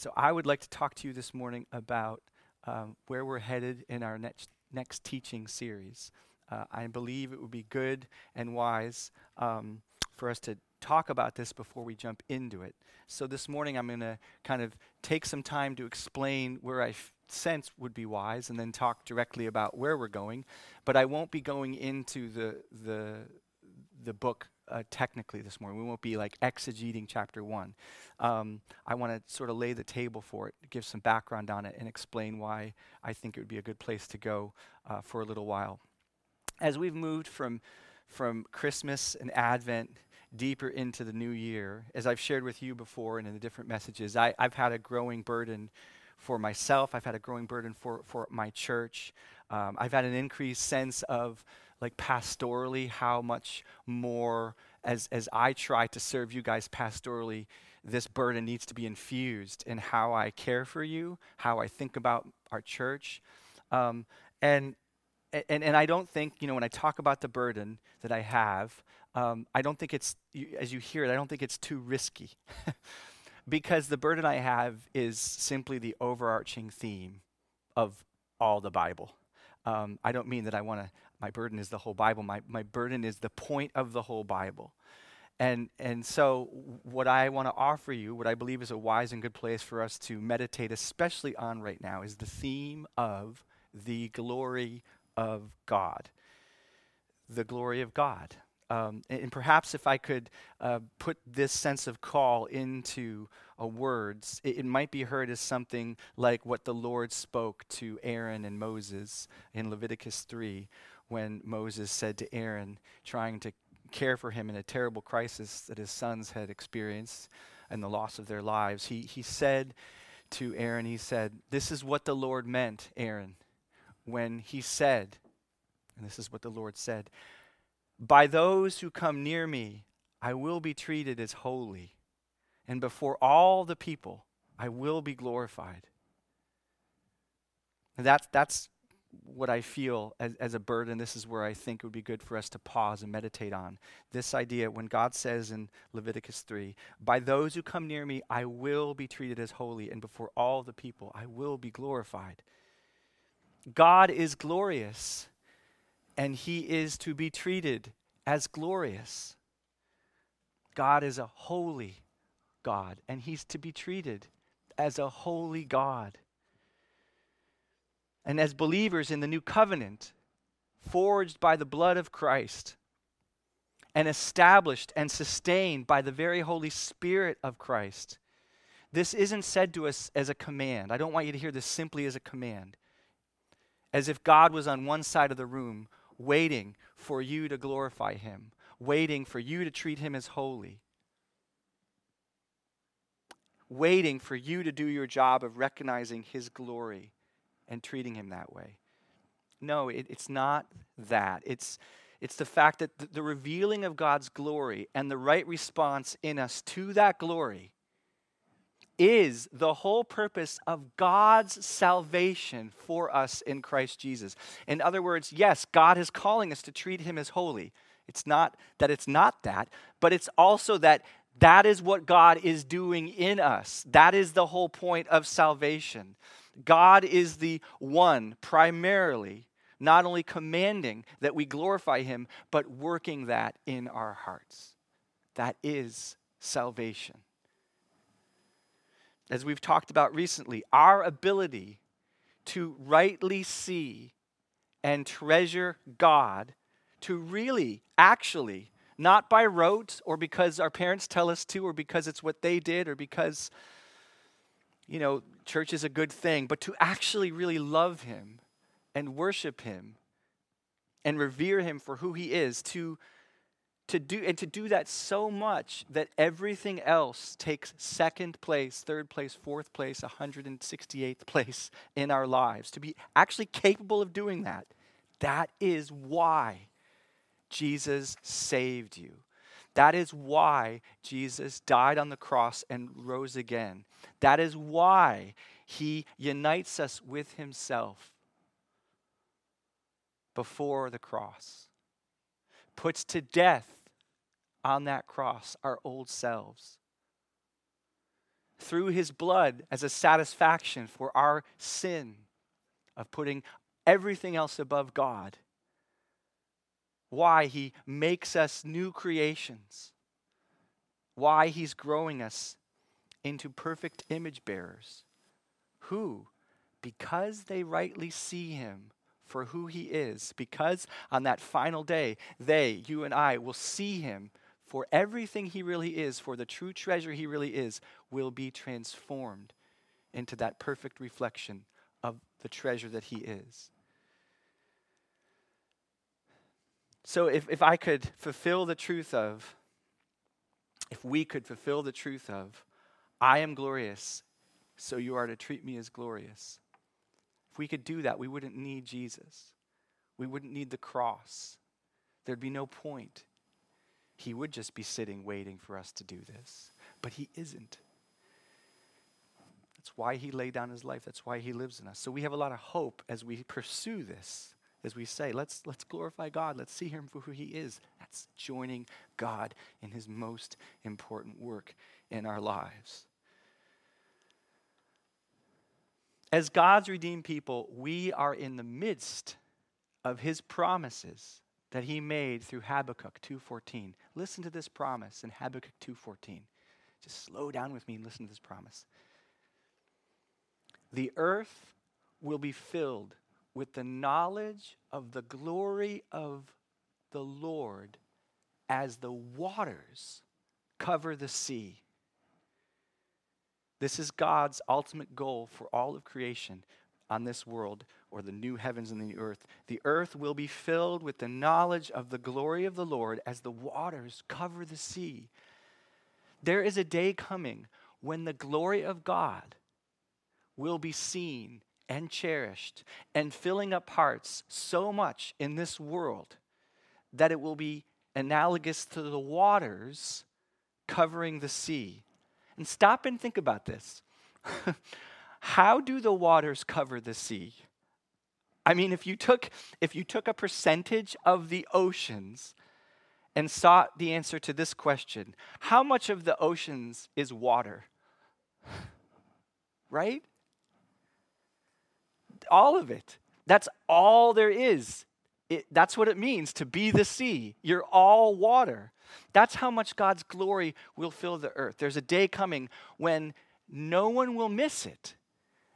So, I would like to talk to you this morning about um, where we're headed in our next, next teaching series. Uh, I believe it would be good and wise um, for us to talk about this before we jump into it. So, this morning I'm going to kind of take some time to explain where I f- sense would be wise and then talk directly about where we're going. But I won't be going into the, the, the book uh, technically this morning. We won't be like exegeting chapter one. Um, I want to sort of lay the table for it, give some background on it, and explain why I think it would be a good place to go uh, for a little while. As we've moved from from Christmas and Advent deeper into the new year, as I've shared with you before and in the different messages, I, I've had a growing burden for myself. I've had a growing burden for, for my church. Um, I've had an increased sense of like pastorally how much more as as I try to serve you guys pastorally this burden needs to be infused in how I care for you, how I think about our church. Um, and, and, and I don't think, you know, when I talk about the burden that I have, um, I don't think it's, as you hear it, I don't think it's too risky. because the burden I have is simply the overarching theme of all the Bible. Um, I don't mean that I want to my burden is the whole Bible. My, my burden is the point of the whole Bible. And, and so, what I want to offer you, what I believe is a wise and good place for us to meditate, especially on right now, is the theme of the glory of God. The glory of God. Um, and, and, perhaps if I could uh, put this sense of call into uh, words, it, it, might be heard as something like what the Lord spoke to Aaron and Moses in Leviticus 3, when Moses said to Aaron, trying to care for him in a terrible crisis that his sons had experienced and the loss of their lives, he, he said to Aaron, he said, This is what the Lord meant, Aaron, when he said, and this is what the Lord said, By those who come near me, I will be treated as holy, and before all the people, I will be glorified. And that's, that's what I feel as, as a burden, this is where I think it would be good for us to pause and meditate on. This idea, when God says in Leviticus 3, By those who come near me, I will be treated as holy, and before all the people, I will be glorified. God is glorious, and he is to be treated as glorious. God is a holy God, and he's to be treated as a holy God. And as believers in the new covenant, forged by the blood of Christ, and established and sustained by the very Holy Spirit of Christ, this isn't said to us as a command. I don't want you to hear this simply as a command. As if God was on one side of the room waiting for you to glorify Him, waiting for you to treat Him as holy, waiting for you to do your job of recognizing His glory and treating him that way. No, it, it's not that. It's, it's the fact that the, the revealing of God's glory and the right response in us to that glory is the whole purpose of God's salvation for us in Christ Jesus. In other words, yes, God is calling us to treat him as holy. It's not that it's not that, but it's also that that is what God is doing in us. That is the whole point of salvation. God is the one primarily not only commanding that we glorify Him, but working that in our hearts. That is salvation. As we've talked about recently, our ability to rightly see and treasure God, to really, actually, not by rote or because our parents tell us to or because it's what they did or because you know, church is a good thing, but to actually really love Him and worship Him and revere Him for who He is, to, to do, and to do that so much that everything else takes second place, third place, fourth place, 168th place in our lives, to be actually capable of doing that. That is why Jesus saved you. That is why Jesus died on the cross and rose again. That is why he unites us with himself before the cross, puts to death on that cross our old selves, through his blood as a satisfaction for our sin of putting everything else above God. Why he makes us new creations. Why he's growing us into perfect image bearers. Who? Because they rightly see him for who he is. Because on that final day, they, you and I, will see him for everything he really is, for the true treasure he really is, will be transformed into that perfect reflection of the treasure that he is. So, if, if I could fulfill the truth of, if we could fulfill the truth of, I am glorious, so you are to treat me as glorious. If we could do that, we wouldn't need Jesus. We wouldn't need the cross. There'd be no point he would just be sitting waiting for us to do this. But he isn't. That's why he laid down his life. That's why he lives in us. So we have a lot of hope as we pursue this, as we say, let's, let's glorify God. Let's see him for who he is. That's joining God in his most important work in our lives. As God's redeemed people, we are in the midst of his promises that he made through Habakkuk 2:14. Listen to this promise in Habakkuk 2:14. Just slow down with me and listen to this promise. The earth will be filled with the knowledge of the glory of the Lord as the waters cover the sea. This is God's ultimate goal for all of creation on this world or the new heavens and the earth. The earth will be filled with the knowledge of the glory of the Lord as the waters cover the sea. There is a day coming when the glory of God will be seen and cherished and filling up hearts so much in this world that it will be analogous to the waters covering the sea. And stop and think about this. How do the waters cover the sea? I mean, if you took if you took a percentage of the oceans and sought the answer to this question, how much of the oceans is water? Right? All of it. That's all there is. It, that's what it means to be the sea. You're all water. That's how much God's glory will fill the earth. There's a day coming when no one will miss it.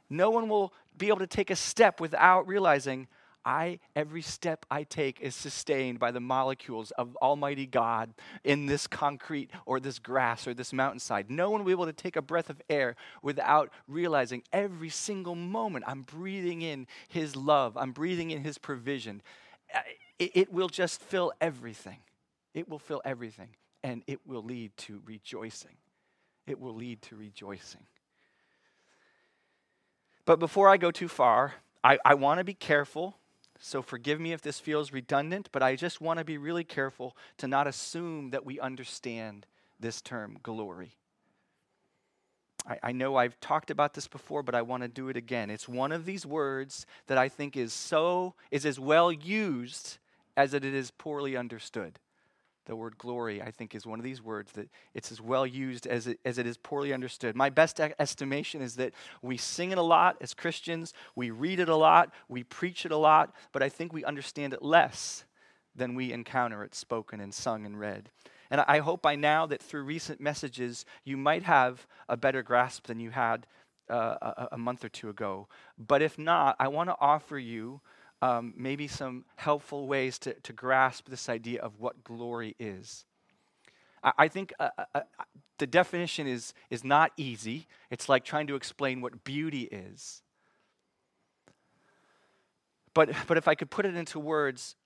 No one will be able to take a step without realizing I every step I take is sustained by the molecules of Almighty God in this concrete or this grass or this mountainside. No one will be able to take a breath of air without realizing every single moment I'm breathing in His love, I'm breathing in His provision. It, it will just fill everything. It will fill everything, and it will lead to rejoicing. It will lead to rejoicing. But before I go too far, I, I want to be careful. So forgive me if this feels redundant, but I just want to be really careful to not assume that we understand this term, glory. I, I know I've talked about this before, but I want to do it again. It's one of these words that I think is so is as well used as it is poorly understood. The word glory, I think, is one of these words that it's as well used as it, as it is poorly understood. My best estimation is that we sing it a lot as Christians, we read it a lot, we preach it a lot, but I think we understand it less than we encounter it spoken and sung and read. And I hope by now that through recent messages, you might have a better grasp than you had uh, a, a month or two ago. But if not, I want to offer you um, maybe some helpful ways to, to grasp this idea of what glory is. I, think uh, uh, uh, the definition is, is not easy. It's like trying to explain what beauty is. But, but if I could put it into words,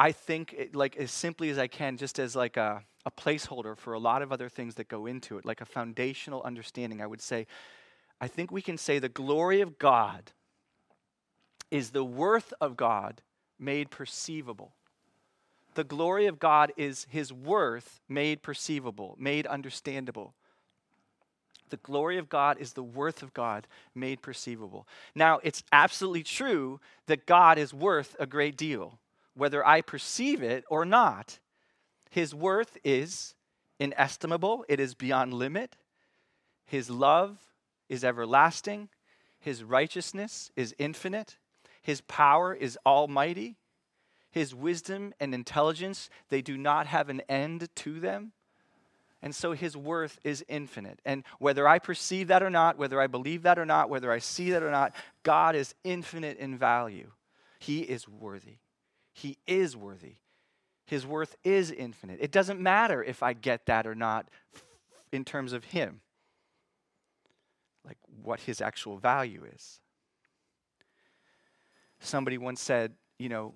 I think it, like as simply as I can, just as like a, a placeholder for a lot of other things that go into it, like a foundational understanding, I would say, I think we can say the glory of God is the worth of God made perceivable. The glory of God is his worth made perceivable, made understandable. The glory of God is the worth of God made perceivable. Now, it's absolutely true that God is worth a great deal, whether I perceive it or not. His worth is inestimable, it is beyond limit. His love is everlasting, His righteousness is infinite, His power is almighty, His wisdom and intelligence, they do not have an end to them. And so his worth is infinite. And whether I perceive that or not, whether I believe that or not, whether I see that or not, God is infinite in value. He is worthy. He is worthy. His worth is infinite. It doesn't matter if I get that or not in terms of him, like what his actual value is. Somebody once said, you know,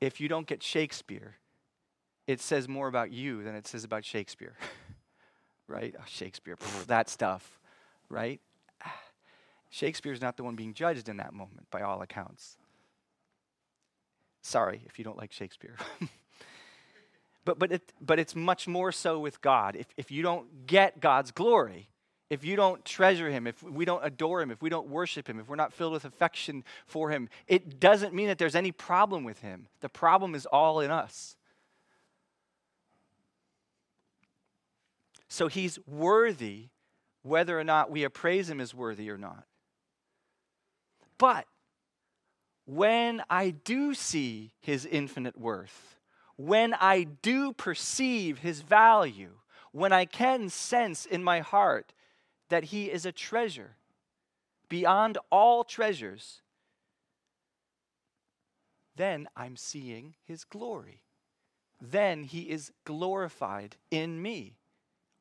if you don't get Shakespeare, it says more about you than it says about Shakespeare. right? Oh, Shakespeare, that stuff, right? Shakespeare's not the one being judged in that moment, by all accounts. Sorry if you don't like Shakespeare. but, but, it, but it's much more so with God. If, if you don't get God's glory, if you don't treasure him, if we don't adore him, if we don't worship him, if we're not filled with affection for him, it doesn't mean that there's any problem with him. The problem is all in us. So he's worthy whether or not we appraise him as worthy or not. But when I do see his infinite worth, when I do perceive his value, when I can sense in my heart that he is a treasure beyond all treasures, then I'm seeing his glory. Then he is glorified in me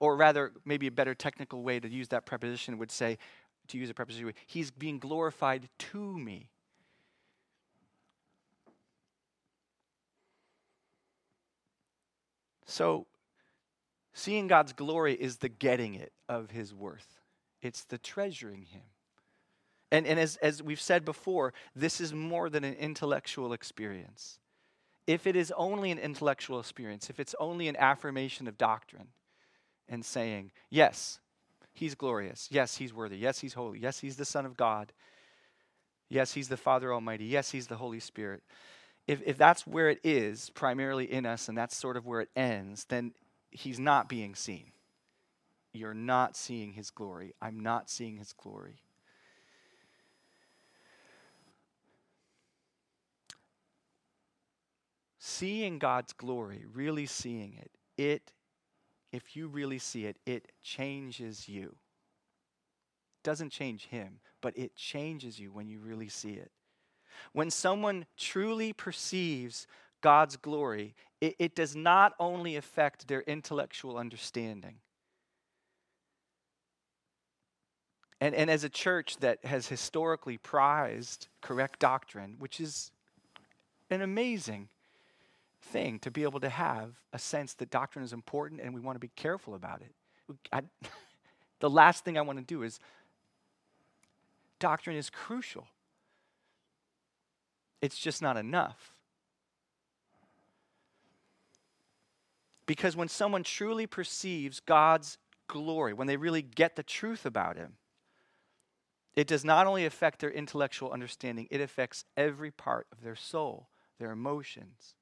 or rather, maybe a better technical way to use that preposition would say, to use a preposition, he's being glorified to me. So, seeing God's glory is the getting it of his worth, it's the treasuring him. And, and as, as we've said before, this is more than an intellectual experience. If it is only an intellectual experience, if it's only an affirmation of doctrine, and saying, Yes, he's glorious. Yes, he's worthy. Yes, he's holy. Yes, he's the Son of God. Yes, he's the Father Almighty. Yes, he's the Holy Spirit. If, if that's where it is, primarily in us, and that's sort of where it ends, then he's not being seen. You're not seeing his glory. I'm not seeing his glory. Seeing God's glory, really seeing it, it if you really see it, it changes you. Doesn't change him, but it changes you when you really see it. When someone truly perceives God's glory, it, it does not only affect their intellectual understanding. And, and as a church that has historically prized correct doctrine, which is an amazing thing to be able to have a sense that doctrine is important and we want to be careful about it. I, the last thing I want to do is doctrine is crucial. It's just not enough. Because when someone truly perceives God's glory, when they really get the truth about Him, it does not only affect their intellectual understanding, it affects every part of their soul, their emotions,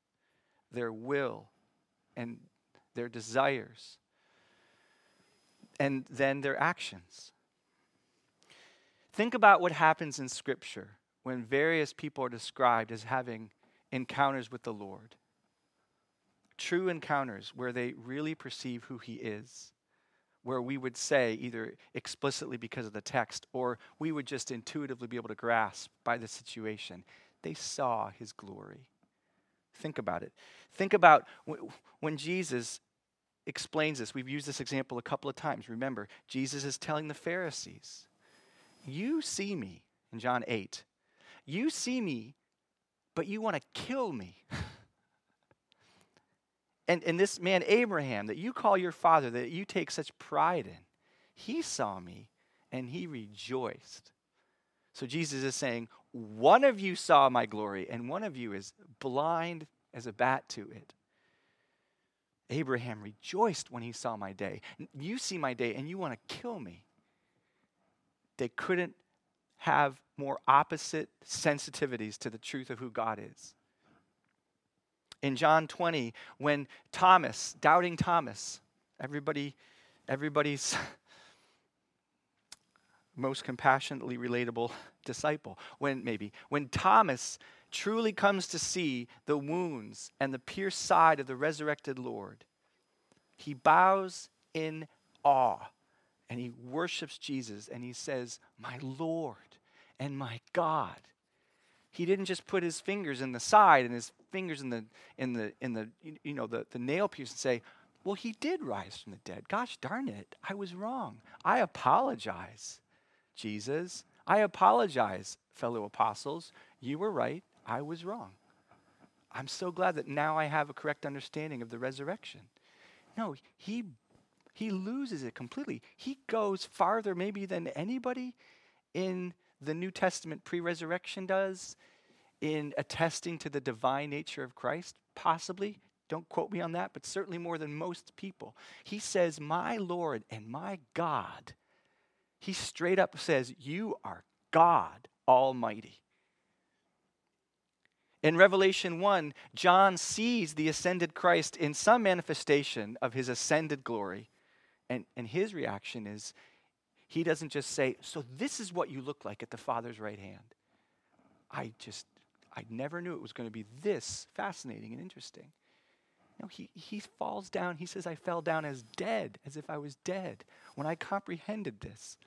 their will and their desires, and then their actions. Think about what happens in Scripture when various people are described as having encounters with the Lord. True encounters where they really perceive who He is, where we would say, either explicitly because of the text, or we would just intuitively be able to grasp by the situation, they saw His glory. Think about it. Think about when Jesus explains this. We've used this example a couple of times. Remember, Jesus is telling the Pharisees, You see me, in John 8, you see me, but you want to kill me. and, and this man, Abraham, that you call your father, that you take such pride in, he saw me and he rejoiced. So Jesus is saying, one of you saw my glory, and one of you is blind as a bat to it. Abraham rejoiced when he saw my day. You see my day and you want to kill me. They couldn't have more opposite sensitivities to the truth of who God is. In John 20, when Thomas, doubting Thomas, everybody, everybody's most compassionately relatable disciple. When maybe when Thomas truly comes to see the wounds and the pierced side of the resurrected Lord, he bows in awe and he worships Jesus and he says, "My Lord and my God." He didn't just put his fingers in the side and his fingers in the in the in the you know the, the nail piece and say, well, he did rise from the dead. Gosh darn it, I was wrong. I apologize, Jesus. I apologize, fellow apostles. You were right. I was wrong. I'm so glad that now I have a correct understanding of the resurrection. No, he he loses it completely. He goes farther maybe than anybody in the New Testament pre-resurrection does in attesting to the divine nature of Christ, possibly. Don't quote me on that, but certainly more than most people. He says, My Lord and my God. He straight up says, You are God Almighty. In Revelation 1, John sees the ascended Christ in some manifestation of his ascended glory. And, and his reaction is, he doesn't just say, So this is what you look like at the Father's right hand. I just, I never knew it was going to be this fascinating and interesting. No, he, he falls down. He says, I fell down as dead, as if I was dead when I comprehended this.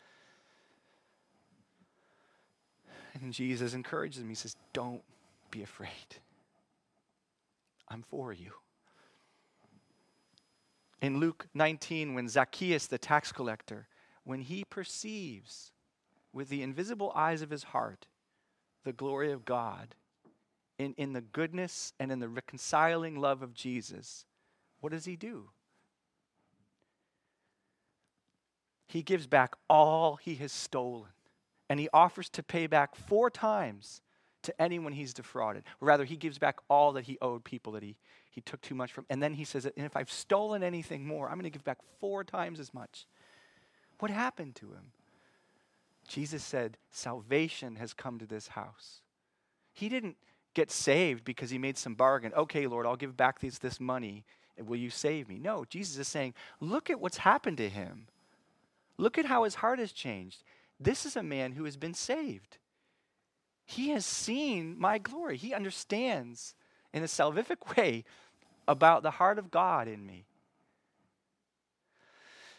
And Jesus encourages him. He says, Don't be afraid. I'm for you. In Luke 19, when Zacchaeus, the tax collector, when he perceives with the invisible eyes of his heart the glory of God, in, in the goodness and in the reconciling love of Jesus, what does he do? He gives back all he has stolen, and he offers to pay back four times to anyone he's defrauded. Or rather, he gives back all that he owed people that he, he took too much from. And then he says, and if I've stolen anything more, I'm going to give back four times as much. What happened to him? Jesus said, Salvation has come to this house. He didn't get saved because he made some bargain. Okay, Lord, I'll give back this, this money. Will you save me? No, Jesus is saying, look at what's happened to him. Look at how his heart has changed. This is a man who has been saved. He has seen my glory. He understands in a salvific way about the heart of God in me.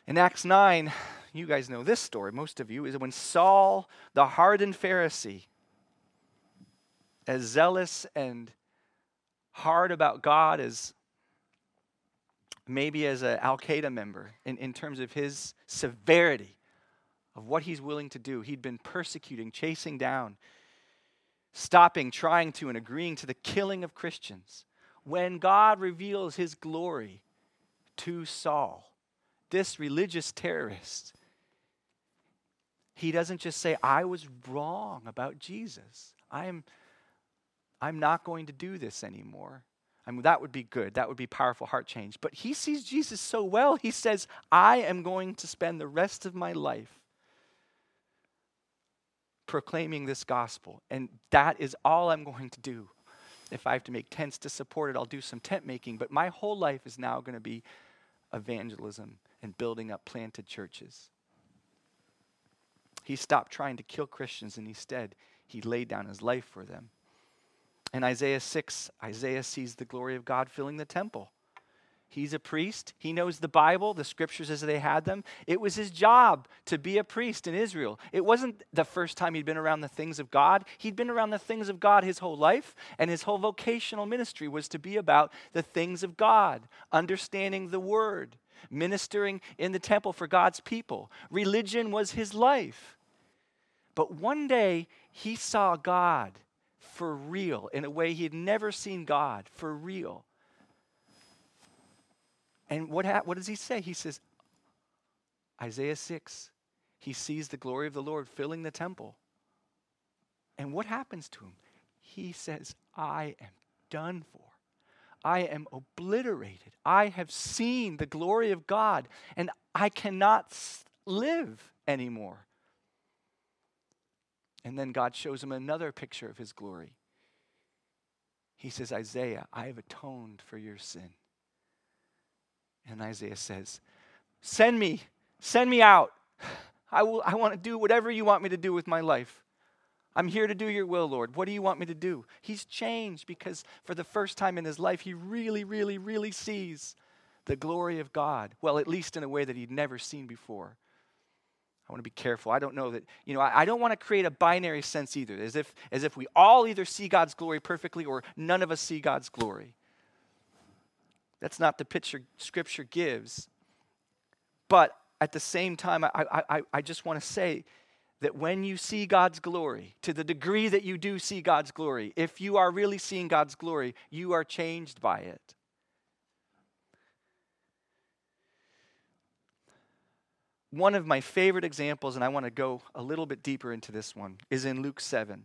In Acts 9, you guys know this story, most of you, is when Saul, the hardened Pharisee, as zealous and hard about God as maybe as an Al Qaeda member in, in terms of his severity of what he's willing to do. He'd been persecuting, chasing down, stopping, trying to, and agreeing to the killing of Christians. When God reveals his glory to Saul, this religious terrorist, he doesn't just say, I was wrong about Jesus. I am I'm not going to do this anymore. I mean, that would be good. That would be powerful heart change. But he sees Jesus so well, he says, I am going to spend the rest of my life proclaiming this gospel. And that is all I'm going to do. If I have to make tents to support it, I'll do some tent making. But my whole life is now going to be evangelism and building up planted churches. He stopped trying to kill Christians and instead, he laid down his life for them. In Isaiah 6, Isaiah sees the glory of God filling the temple. He's a priest. He knows the Bible, the scriptures as they had them. It was his job to be a priest in Israel. It wasn't the first time he'd been around the things of God. He'd been around the things of God his whole life, and his whole vocational ministry was to be about the things of God, understanding the word, ministering in the temple for God's people. Religion was his life. But one day he saw God for real in a way he had never seen God for real. And what, ha- what does he say? He says, Isaiah 6, he sees the glory of the Lord filling the temple. And what happens to him? He says, I am done for. I am obliterated. I have seen the glory of God, and I cannot live anymore. And then God shows him another picture of his glory. He says, Isaiah, I have atoned for your sin. And Isaiah says, Send me, send me out. I, will, I want to do whatever you want me to do with my life. I'm here to do your will, Lord. What do you want me to do? He's changed because for the first time in his life, he really, really, really sees the glory of God. Well, at least in a way that he'd never seen before. I want to be careful. I don't know that, you know, I, I, don't want to create a binary sense either, as if, as if we all either see God's glory perfectly or none of us see God's glory. That's not the picture Scripture gives. But at the same time, I, I, I just want to say that when you see God's glory, to the degree that you do see God's glory, if you are really seeing God's glory, you are changed by it. One of my favorite examples, and I want to go a little bit deeper into this one, is in Luke 7.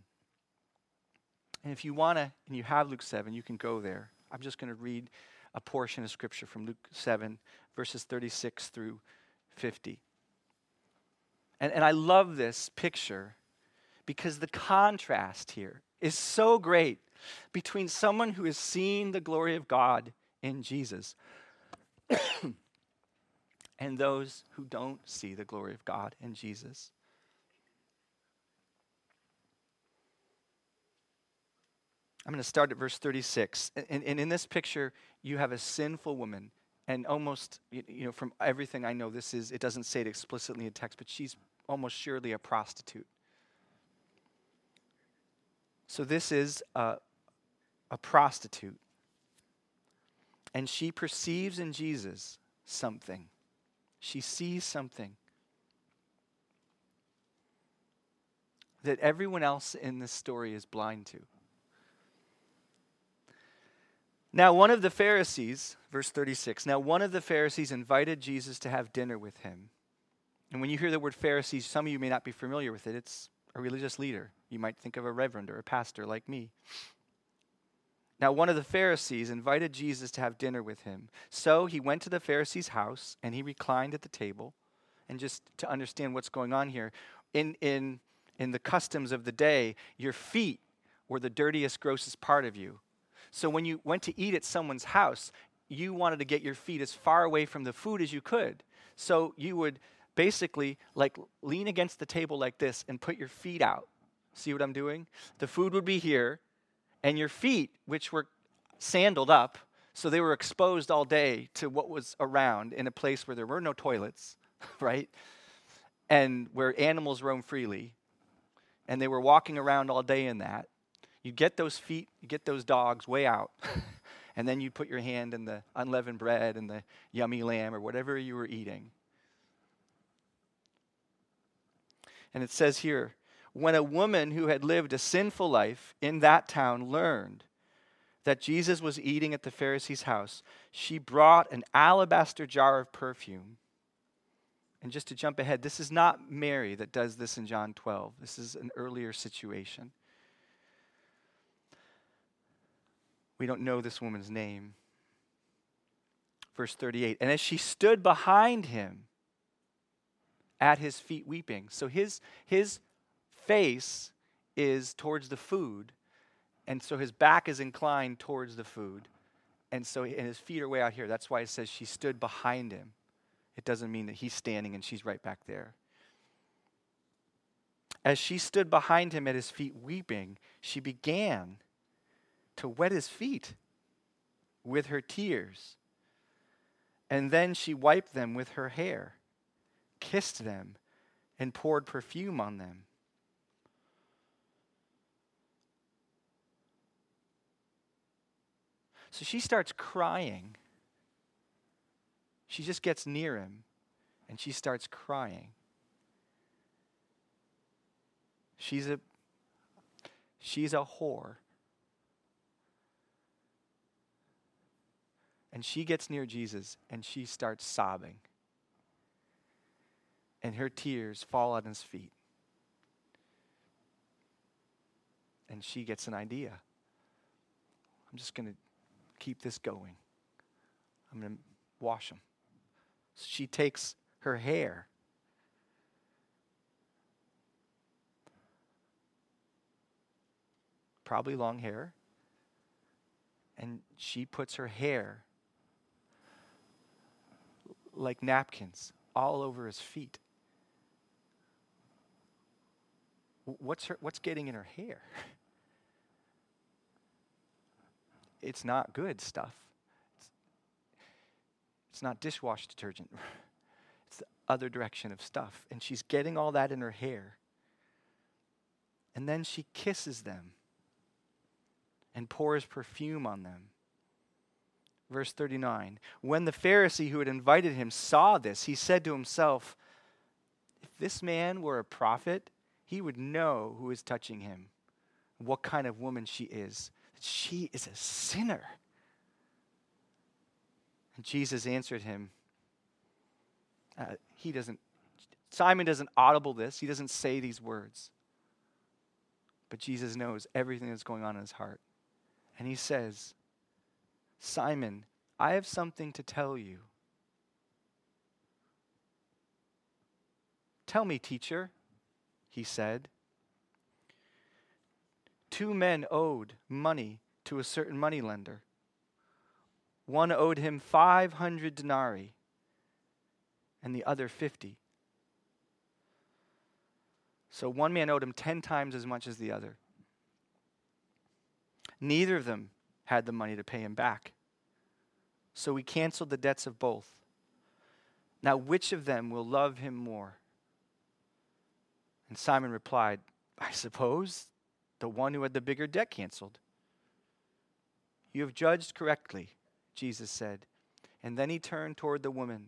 And if you want to, and you have Luke 7, you can go there. I'm just going to read a portion of scripture from Luke 7, verses 36 through 50. And, and I love this picture because the contrast here is so great between someone who has seen the glory of God in Jesus and those who don't see the glory of God in Jesus. I'm going to start at verse 36. And, and, in this picture, you have a sinful woman. And almost, you know, from everything I know, this is, it doesn't say it explicitly in text, but she's almost surely a prostitute. So this is a, a prostitute. And she perceives in Jesus something. She sees something that everyone else in this story is blind to. Now, one of the Pharisees, verse 36, now one of the Pharisees invited Jesus to have dinner with him. And when you hear the word Pharisees, some of you may not be familiar with it. It's a religious leader. You might think of a reverend or a pastor like me. Now, one of the Pharisees invited Jesus to have dinner with him. So he went to the Pharisee's house and he reclined at the table. And just to understand what's going on here, in, in, in the customs of the day, your feet were the dirtiest, grossest part of you. So when you went to eat at someone's house, you wanted to get your feet as far away from the food as you could. So you would basically like lean against the table like this and put your feet out. See what I'm doing? The food would be here, and your feet, which were sandaled up, so they were exposed all day to what was around in a place where there were no toilets, right? And where animals roam freely. And they were walking around all day in that you get those feet, you get those dogs way out, and then you put your hand in the unleavened bread and the yummy lamb or whatever you were eating. And it says here, when a woman who had lived a sinful life in that town learned that Jesus was eating at the Pharisee's house, she brought an alabaster jar of perfume. And just to jump ahead, this is not Mary that does this in John 12. This is an earlier situation. We don't know this woman's name. Verse 38 And as she stood behind him at his feet weeping, so his, his face is towards the food, and so his back is inclined towards the food. And so and his feet are way out here. That's why it says she stood behind him. It doesn't mean that he's standing and she's right back there. As she stood behind him at his feet weeping, she began to wet his feet with her tears. And then she wiped them with her hair, kissed them, and poured perfume on them. So she starts crying. She just gets near him and she starts crying. She's a she's a whore. And she gets near Jesus and she starts sobbing. And her tears fall on his feet. And she gets an idea. I'm just going to keep this going. I'm going to wash him. So she takes her hair. Probably long hair. And she puts her hair like napkins all over his feet. What's, her, what's getting in her hair? It's not good stuff. It's, it's not dishwash detergent. it's the other direction of stuff. And she's getting all that in her hair. And then she kisses them and pours perfume on them. Verse 39 When the Pharisee who had invited him saw this, he said to himself, If this man were a prophet, he would know who is touching him, what kind of woman she is. She is a sinner. And Jesus answered him. Uh, he doesn't, Simon doesn't audible this, he doesn't say these words. But Jesus knows everything that's going on in his heart. And he says, Simon, I have something to tell you. Tell me, teacher, he said. Two men owed money to a certain moneylender. One owed him 500 denarii and the other 50. So one man owed him 10 times as much as the other. Neither of them had the money to pay him back. So he canceled the debts of both. Now, which of them will love him more? And Simon replied, I suppose the one who had the bigger debt canceled. You have judged correctly, Jesus said. And then he turned toward the woman.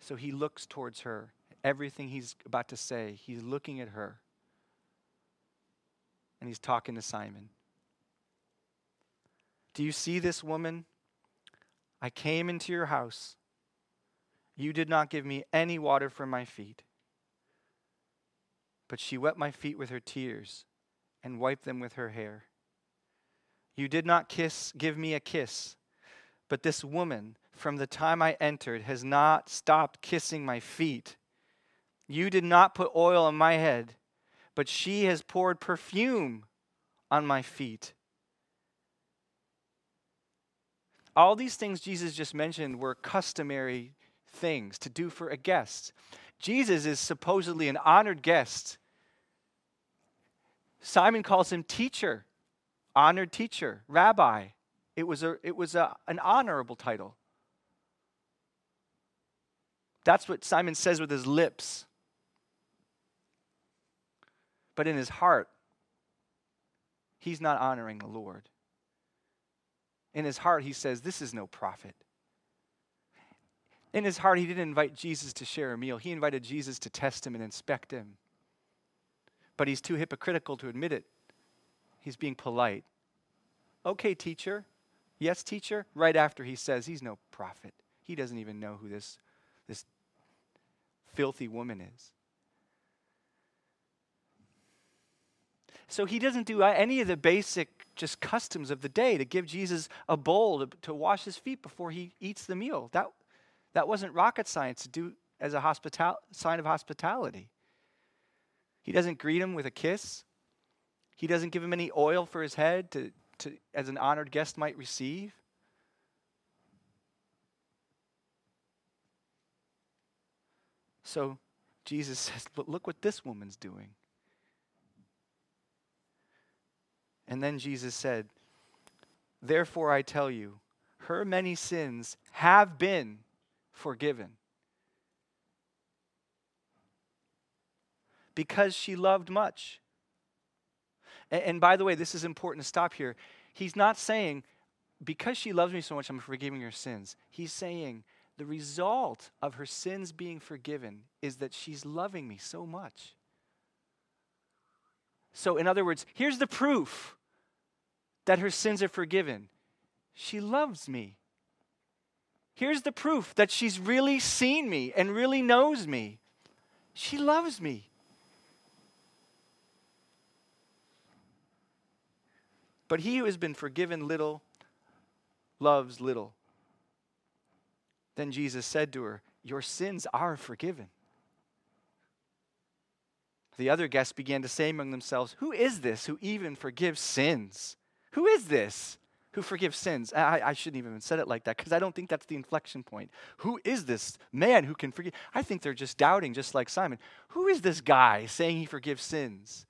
So he looks towards her. Everything he's about to say, he's looking at her and he's talking to Simon. Do you see this woman? I came into your house. You did not give me any water for my feet, but she wet my feet with her tears and wiped them with her hair. You did not kiss, give me a kiss, but this woman, from the time I entered, has not stopped kissing my feet. You did not put oil on my head but she has poured perfume on my feet. All these things Jesus just mentioned were customary things to do for a guest. Jesus is supposedly an honored guest. Simon calls him teacher, honored teacher, rabbi. It was, a, it was a, an honorable title. That's what Simon says with his lips. But in his heart, he's not honoring the Lord. In his heart, he says, This is no prophet. In his heart, he didn't invite Jesus to share a meal. He invited Jesus to test him and inspect him. But he's too hypocritical to admit it. He's being polite. Okay, teacher. Yes, teacher. Right after he says he's no prophet. He doesn't even know who this, this filthy woman is. So he doesn't do uh, any of the basic just customs of the day to give Jesus a bowl to, to wash his feet before he eats the meal. That, that wasn't rocket science to do as a hospital, sign of hospitality. He doesn't greet him with a kiss. He doesn't give him any oil for his head to, to, as an honored guest might receive. So Jesus says, But look what this woman's doing. And then Jesus said, Therefore I tell you, her many sins have been forgiven. Because she loved much. And, by the way, this is important to stop here. He's not saying, because she loves me so much, I'm forgiving her sins. He's saying, the result of her sins being forgiven is that she's loving me so much. So, in other words, here's the proof that her sins are forgiven she loves me. Here's the proof that she's really seen me and really knows me. She loves me. But he who has been forgiven little loves little. Then Jesus said to her, Your sins are forgiven. The other guests began to say among themselves, Who is this who even forgives sins? Who is this who forgives sins. I, I shouldn't even have said it like that because I don't think that's the inflection point. Who is this man who can forgive? I think they're just doubting, just like Simon. Who is this guy saying he forgives sins?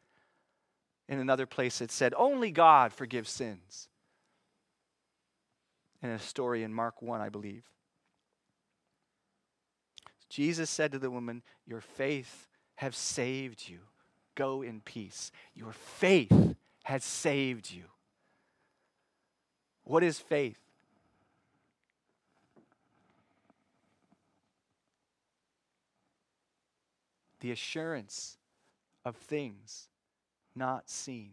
In another place, it said, Only God forgives sins. In a story in Mark 1, I believe. Jesus said to the woman, Your faith has saved you. Go in peace. Your faith has saved you. What is faith? The assurance of things not seen.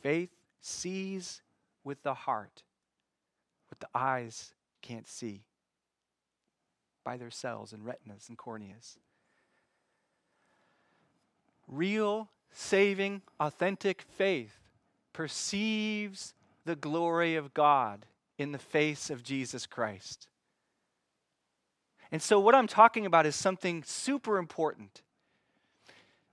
Faith sees with the heart what the eyes can't see by their cells and retinas and corneas. Real, saving, authentic faith perceives the glory of God in the face of Jesus Christ. And so, what I'm talking about is something super important.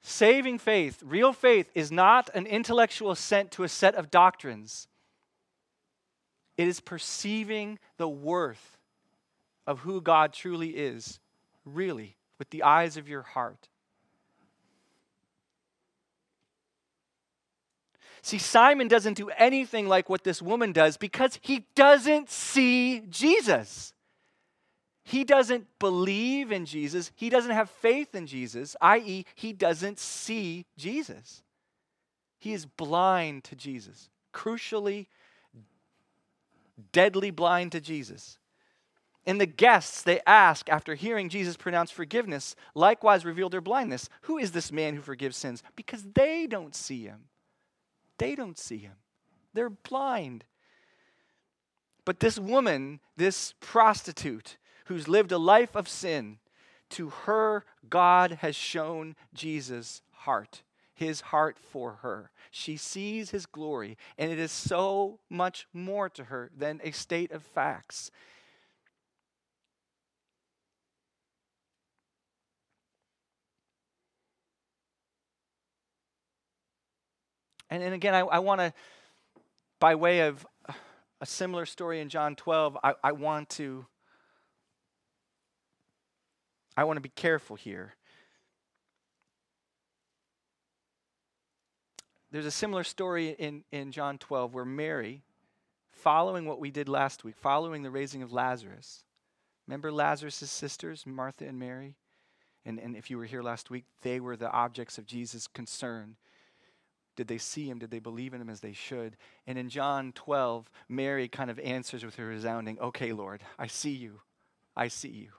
Saving faith, real faith, is not an intellectual assent to a set of doctrines. It is perceiving the worth of who God truly is, really, with the eyes of your heart. See, Simon doesn't do anything like what this woman does because he doesn't see Jesus. He doesn't believe in Jesus. He doesn't have faith in Jesus, i.e., he doesn't see Jesus. He is blind to Jesus, crucially, deadly blind to Jesus. And the guests they ask after hearing Jesus pronounce forgiveness likewise reveal their blindness. Who is this man who forgives sins? Because they don't see him. They don't see him, they're blind. But this woman, this prostitute who's lived a life of sin, to her, God has shown Jesus' heart, his heart for her. She sees his glory, and it is so much more to her than a state of facts. And, and again, I, I want to, by way of a similar story in John 12, I, I want to I want to be careful here. There's a similar story in, in John 12 where Mary, following what we did last week, following the raising of Lazarus, remember Lazarus' sisters, Martha and Mary? And, and if you were here last week, they were the objects of Jesus' concern did they see him? Did they believe in him as they should? And in John 12, Mary kind of answers with her resounding, Okay, Lord, I see you. I see you.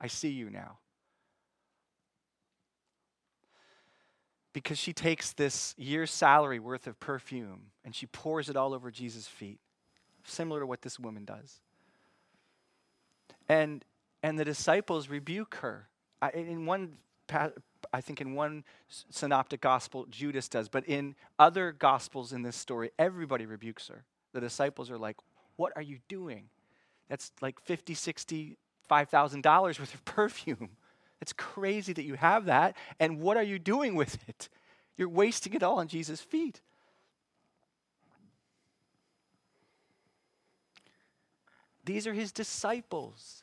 I see you now. Because she takes this year's salary worth of perfume and she pours it all over Jesus' feet, similar to what this woman does. And, and the disciples rebuke her. I, in one I think in one synoptic gospel, Judas does, but in other gospels in this story, everybody rebukes her. The disciples are like, What are you doing? That's like 50, 60, $5,000 worth of perfume. It's crazy that you have that. And what are you doing with it? You're wasting it all on Jesus' feet. These are his disciples.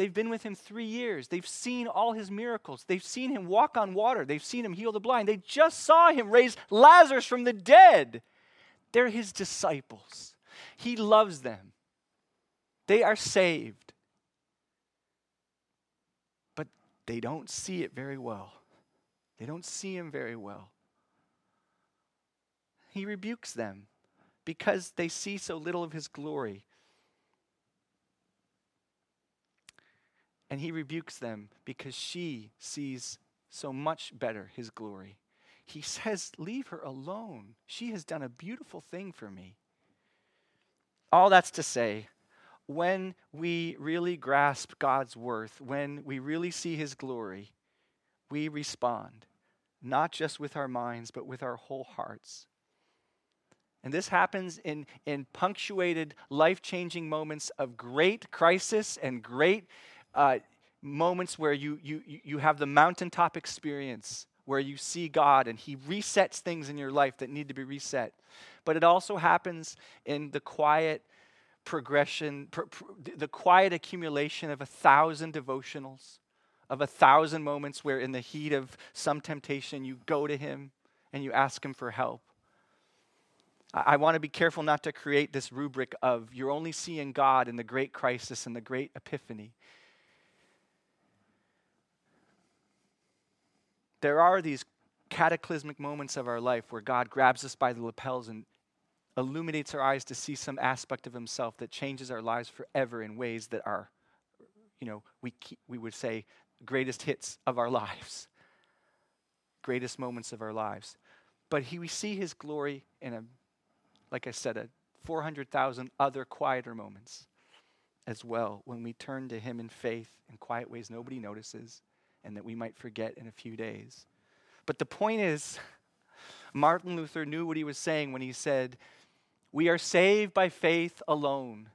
They've been with him three years. They've seen all his miracles. They've seen him walk on water. They've seen him heal the blind. They just saw him raise Lazarus from the dead. They're his disciples. He loves them. They are saved. But they don't see it very well. They don't see him very well. He rebukes them because they see so little of his glory. And he rebukes them because she sees so much better his glory. He says, Leave her alone. She has done a beautiful thing for me. All that's to say, when we really grasp God's worth, when we really see his glory, we respond, not just with our minds, but with our whole hearts. And this happens in, in punctuated, life changing moments of great crisis and great uh, moments where you, you, you have the mountaintop experience where you see God and He resets things in your life that need to be reset. But it also happens in the quiet progression, pr- pr- the quiet accumulation of a thousand devotionals, of a thousand moments where, in the heat of some temptation, you go to Him and you ask Him for help. I, I want to be careful not to create this rubric of you're only seeing God in the great crisis and the great epiphany. There are these cataclysmic moments of our life where God grabs us by the lapels and illuminates our eyes to see some aspect of himself that changes our lives forever in ways that are you know we keep, we would say greatest hits of our lives greatest moments of our lives. But he, we see his glory in a like i said a 400000 other quieter moments as well when we turn to him in faith in quiet ways nobody notices and that we might forget in a few days but the point is martin luther knew what he was saying when he said we are saved by faith alone.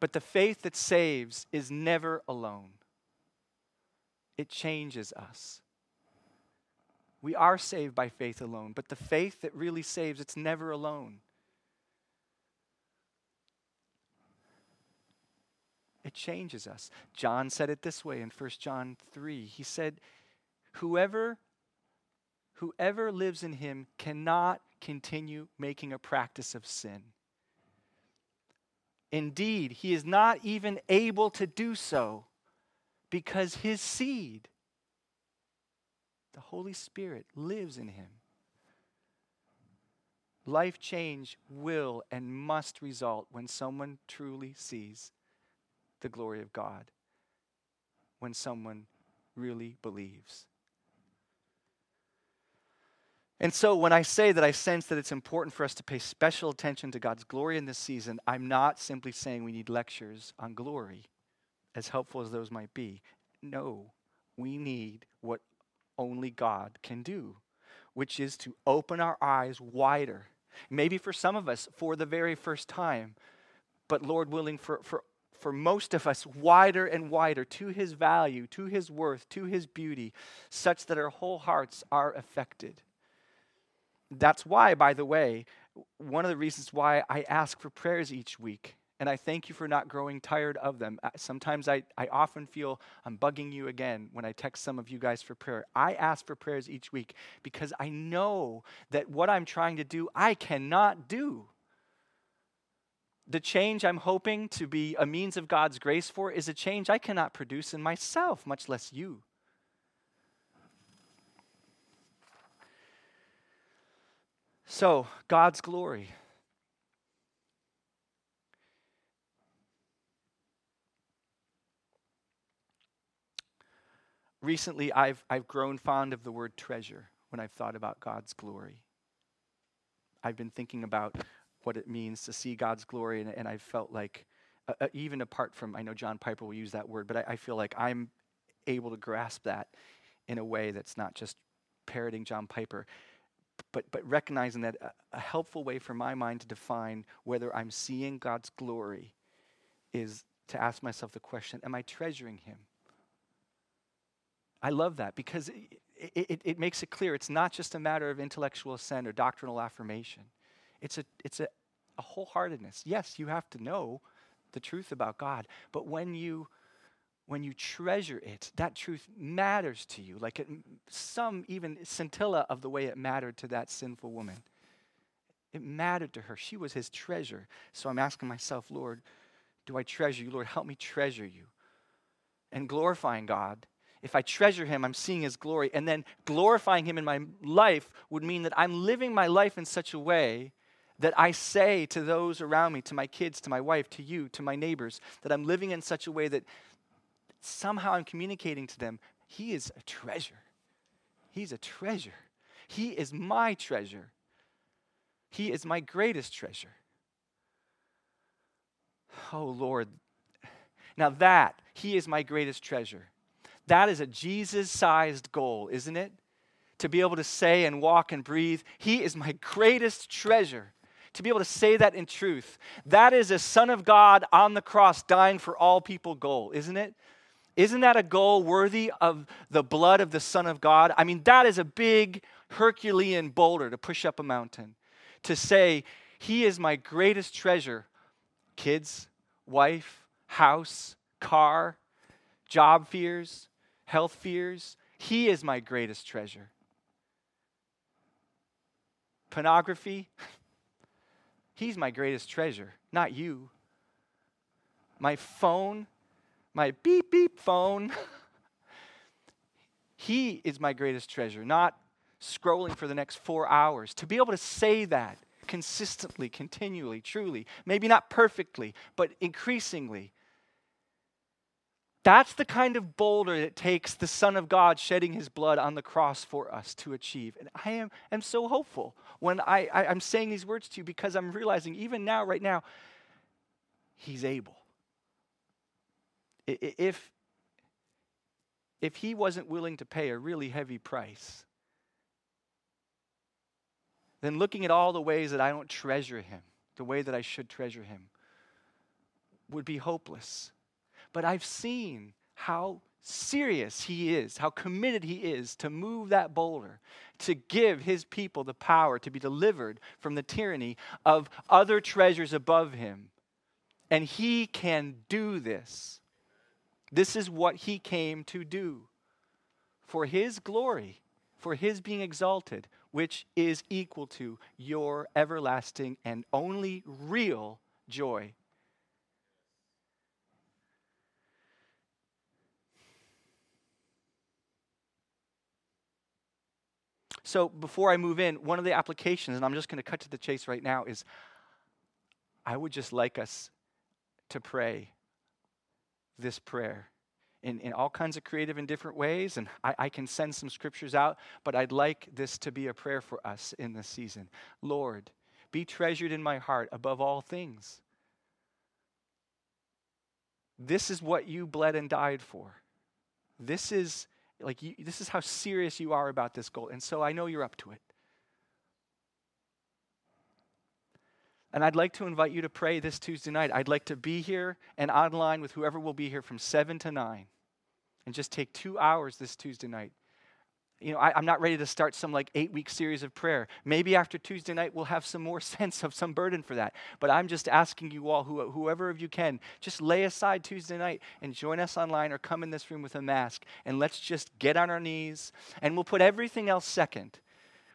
But the faith that saves is never alone, it changes us. We are saved by faith alone, but the faith that really saves, it's never alone. It changes us. John said it this way in 1 John 3. He said, Whoever whoever lives in him cannot continue making a practice of sin. Indeed, he is not even able to do so because his seed, the Holy Spirit, lives in him. Life change will and must result when someone truly sees the glory of God, when someone really believes. And so when I say that I sense that it's important for us to pay special attention to God's glory in this season, I'm not simply saying we need lectures on glory, as helpful as those might be. No, we need what only God can do, which is to open our eyes wider. Maybe for some of us, for the very first time, but Lord willing, for, for, for most of us, wider and wider to His value, to His worth, to His beauty, such that our whole hearts are affected. That's why, by the way, one of the reasons why I ask for prayers each week. And I thank you for not growing tired of them. Sometimes I, I often feel I'm bugging you again when I text some of you guys for prayer. I ask for prayers each week because I know that what I'm trying to do, I cannot do. The change I'm hoping to be a means of God's grace for is a change I cannot produce in myself, much less you. So, God's glory. Recently, I've, I've grown fond of the word treasure when I've thought about God's glory. I've been thinking about what it means to see God's glory, and, and I've felt like, uh, uh, even apart from, I know John Piper will use that word, but I, I feel like I'm able to grasp that in a way that's not just parroting John Piper but, but recognizing that a, a helpful way for my mind to define whether I'm seeing God's glory is to ask myself the question Am I treasuring Him? I love that because it, it, it, makes it clear it's not just a matter of intellectual assent or doctrinal affirmation. It's a, it's a, a wholeheartedness. Yes, you have to know the truth about God, but when you when you treasure it, that truth matters to you, like it, some even scintilla of the way it mattered to that sinful woman. It mattered to her. She was his treasure. So I'm asking myself, Lord, do I treasure you? Lord, help me treasure you. And glorifying God. If I treasure him, I'm seeing his glory. And then glorifying him in my life would mean that I'm living my life in such a way that I say to those around me, to my kids, to my wife, to you, to my neighbors, that I'm living in such a way that somehow I'm communicating to them, He is a treasure. He's a treasure. He is my treasure. He is my greatest treasure. Oh, Lord. Now, that, He is my greatest treasure. That is a Jesus sized goal, isn't it? To be able to say and walk and breathe, He is my greatest treasure. To be able to say that in truth. That is a Son of God on the cross dying for all people goal, isn't it? Isn't that a goal worthy of the blood of the Son of God? I mean, that is a big Herculean boulder to push up a mountain. To say, He is my greatest treasure kids, wife, house, car, job fears, health fears. He is my greatest treasure. Pornography, He's my greatest treasure, not you. My phone, my beep beep phone. he is my greatest treasure, not scrolling for the next four hours. To be able to say that consistently, continually, truly, maybe not perfectly, but increasingly. That's the kind of boulder that takes the Son of God shedding his blood on the cross for us to achieve. And I am, am so hopeful when I, I, I'm saying these words to you because I'm realizing, even now, right now, he's able. If, if he wasn't willing to pay a really heavy price, then looking at all the ways that I don't treasure him, the way that I should treasure him, would be hopeless. But I've seen how serious he is, how committed he is to move that boulder, to give his people the power to be delivered from the tyranny of other treasures above him. And he can do this. This is what he came to do for his glory, for his being exalted, which is equal to your everlasting and only real joy. So, before I move in, one of the applications, and I'm just going to cut to the chase right now, is I would just like us to pray this prayer in, in all kinds of creative and different ways. And I, I can send some scriptures out, but I'd like this to be a prayer for us in this season. Lord, be treasured in my heart above all things. This is what you bled and died for. This is like you, this is how serious you are about this goal. And so I know you're up to it. And I'd like to invite you to pray this Tuesday night. I'd like to be here and online with whoever will be here from 7 to 9 and just take two hours this Tuesday night. You know, I, am not ready to start some like eight week series of prayer. Maybe after Tuesday night, we'll have some more sense of some burden for that. But I'm just asking you all, who, whoever of you can, just lay aside Tuesday night and join us online or come in this room with a mask and let's just get on our knees and we'll put everything else second.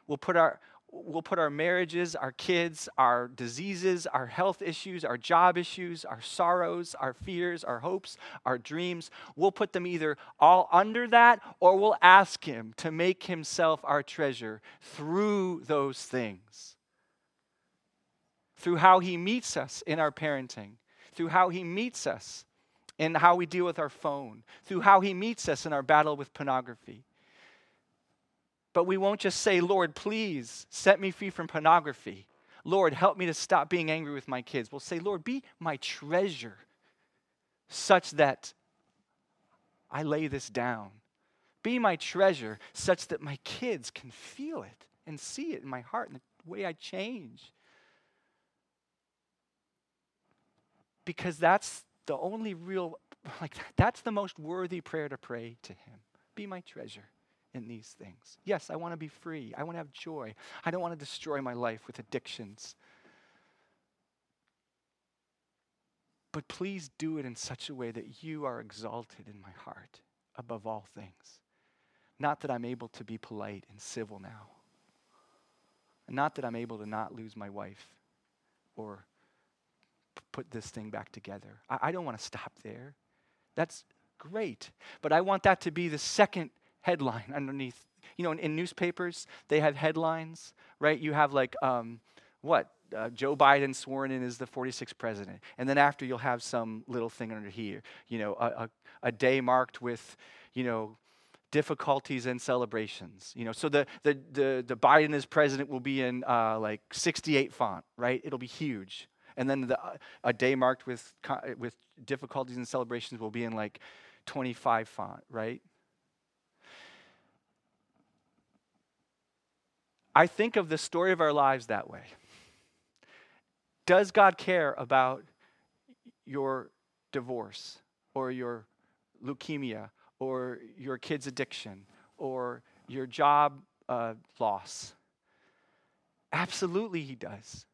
We'll put our, we'll put our marriages, our kids, our diseases, our health issues, our job issues, our sorrows, our fears, our hopes, our dreams, we'll put them either all under that or we'll ask Him to make Himself our treasure through those things. Through how He meets us in our parenting, through how He meets us in how we deal with our phone, through how He meets us in our battle with pornography but we won't just say, Lord, please set me free from pornography. Lord, help me to stop being angry with my kids. We'll say, Lord, be my treasure such that I lay this down. Be my treasure such that my kids can feel it and see it in my heart and the way I change. Because that's the only real, like, that's the most worthy prayer to pray to Him. Be my treasure in these things. Yes, I want to be free. I want to have joy. I don't want to destroy my life with addictions. But please do it in such a way that you are exalted in my heart above all things. Not that I'm able to be polite and civil now. Not that I'm able to not lose my wife or put this thing back together. I, I don't want to stop there. That's great. But I want that to be the second headline underneath. You know, in, in newspapers, they have headlines, right? You have like, um, what? Uh, Joe Biden sworn in as the 46th president. And then after, you'll have some little thing under here, you know, a, a, a day marked with, you know, difficulties and celebrations. You know, so the the the, the Biden as president will be in uh, like 68 font, right? It'll be huge. And then the, a day marked with with difficulties and celebrations will be in like 25 font, right? I think of the story of our lives that way. Does God care about your divorce or your leukemia or your kid's addiction or your job uh, loss? Absolutely, He does.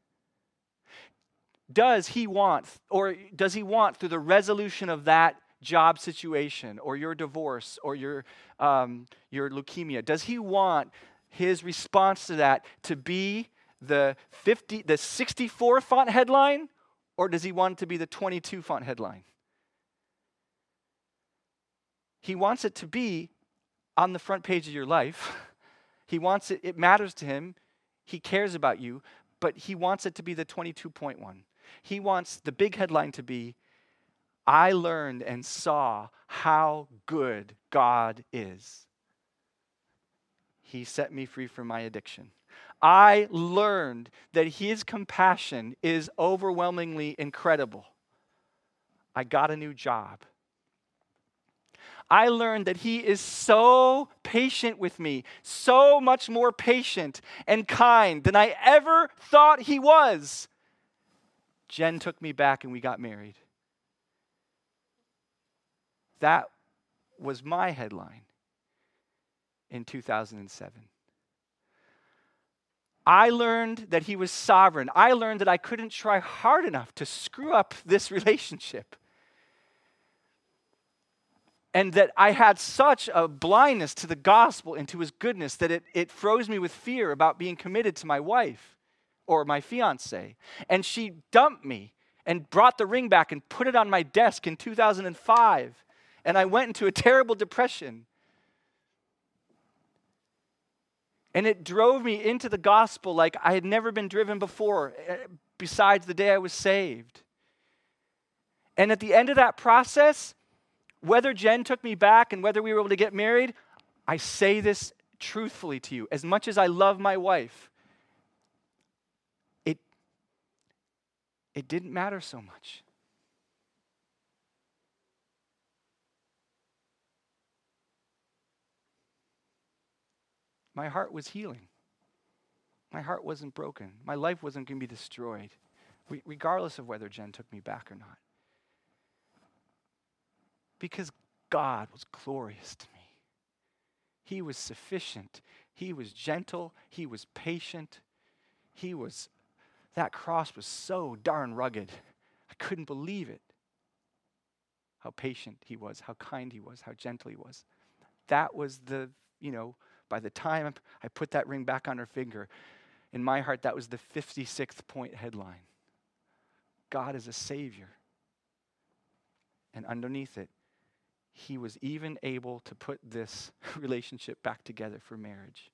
Does He want, or does He want through the resolution of that job situation or your divorce or your, um, your leukemia, does He want His response to that to be the 50, the 64 font headline, or does He want it to be the 22 font headline? He wants it to be on the front page of your life. He wants it, it matters to him. He cares about you, but he wants it to be the 22.1. He wants the big headline to be I learned and saw how good God is. He set me free from my addiction. I learned that His compassion is overwhelmingly incredible. I got a new job. I learned that He is so patient with me, so much more patient and kind than I ever thought He was. Jen took me back and we got married. That was my headline in 2007. I learned that he was sovereign. I learned that I couldn't try hard enough to screw up this relationship and that I had such a blindness to the gospel and to his goodness that it, it froze me with fear about being committed to my wife or my fiance. And she dumped me and brought the ring back and put it on my desk in 2005. And I went into a terrible depression. And it drove me into the gospel like I had never been driven before, eh, besides the day I was saved. And at the end of that process, whether Jen took me back and whether we were able to get married, I say this truthfully to you. As much as I love my wife, it, it didn't matter so much. My heart was healing. My heart wasn't broken. My life wasn't going to be destroyed, regardless of whether Jen took me back or not. Because God was glorious to me. He was sufficient. He was gentle. He was patient. He was, that cross was so darn rugged. I couldn't believe it. How patient he was, how kind he was, how gentle he was. That was the, you know, by the time I put that ring back on her finger, in my heart, that was the 56th point headline God is a Savior. And underneath it, he was even able to put this relationship back together for marriage.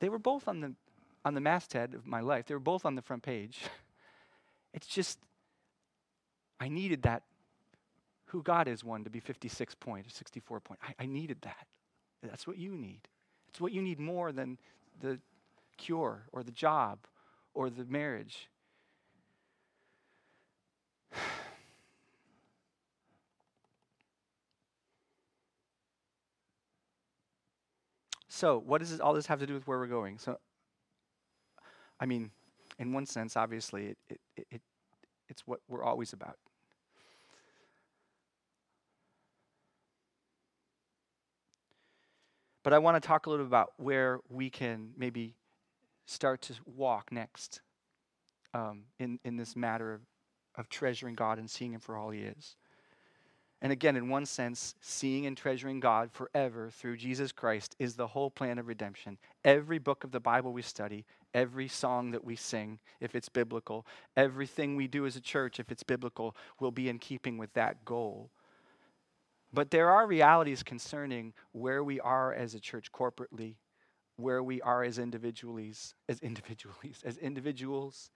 They were both on the, on the masthead of my life, they were both on the front page. It's just, I needed that who God is one to be 56 point or 64 point. I, I needed that. That's what you need. It's what you need more than the cure or the job or the marriage. So, what does all this have to do with where we're going? So, I mean, in one sense, obviously, it, it, it, it it's what we're always about. But I want to talk a little bit about where we can maybe start to walk next um, in, in this matter of, of treasuring God and seeing Him for all He is. And again, in one sense, seeing and treasuring God forever through Jesus Christ is the whole plan of redemption. Every book of the Bible we study, every song that we sing, if it's biblical, everything we do as a church, if it's biblical, will be in keeping with that goal. But there are realities concerning where we are as a church corporately, where we are as individuals, as individuals, as individuals,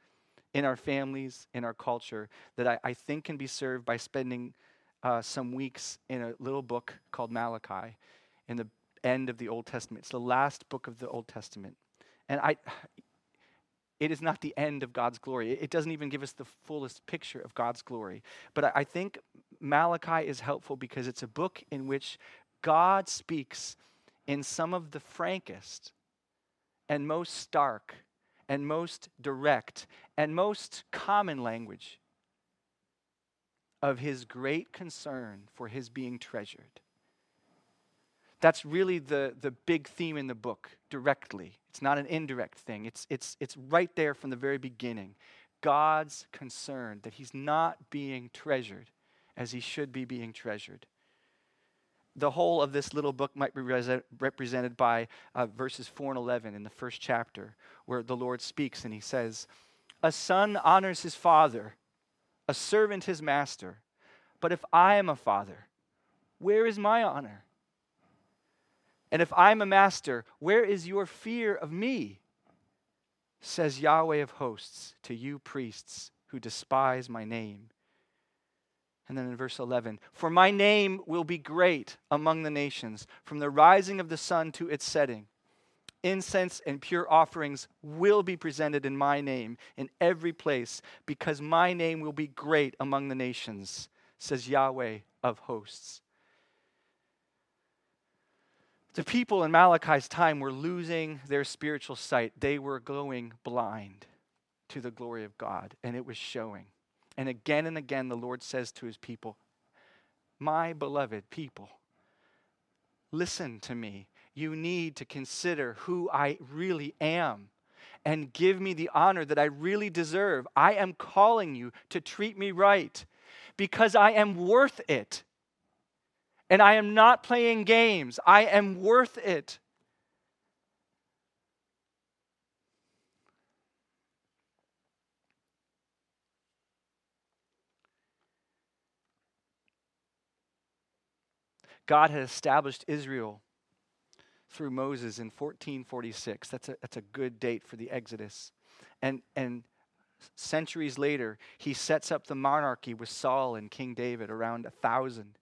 in our families, in our culture, that I, I think can be served by spending uh, some weeks in a little book called Malachi in the end of the Old Testament. It's the last book of the Old Testament. And I, it is not the end of God's glory. It doesn't even give us the fullest picture of God's glory. But I, I think Malachi is helpful because it's a book in which God speaks in some of the frankest and most stark and most direct and most common language of his great concern for his being treasured. That's really the, the big theme in the book, directly. It's not an indirect thing, it's, it's, it's right there from the very beginning. God's concern that he's not being treasured as he should be being treasured. The whole of this little book might be represented by uh, verses 4 and 11 in the first chapter, where the Lord speaks and he says, A son honors his father, a servant his master. But if I am a father, where is my honor? And if I'm a master, where is your fear of me? Says Yahweh of hosts to you priests who despise my name. And then in verse 11, for my name will be great among the nations, from the rising of the sun to its setting. Incense and pure offerings will be presented in my name in every place, because my name will be great among the nations, says Yahweh of hosts. The people in Malachi's time were losing their spiritual sight. They were going blind to the glory of God, and it was showing. And again and again, the Lord says to his people, My beloved people, listen to me. You need to consider who I really am and give me the honor that I really deserve. I am calling you to treat me right because I am worth it. And I am not playing games. I am worth it. God had established Israel through Moses in 1446. That's a, that's a good date for the Exodus. And, and centuries later, he sets up the monarchy with Saul and King David around 1000.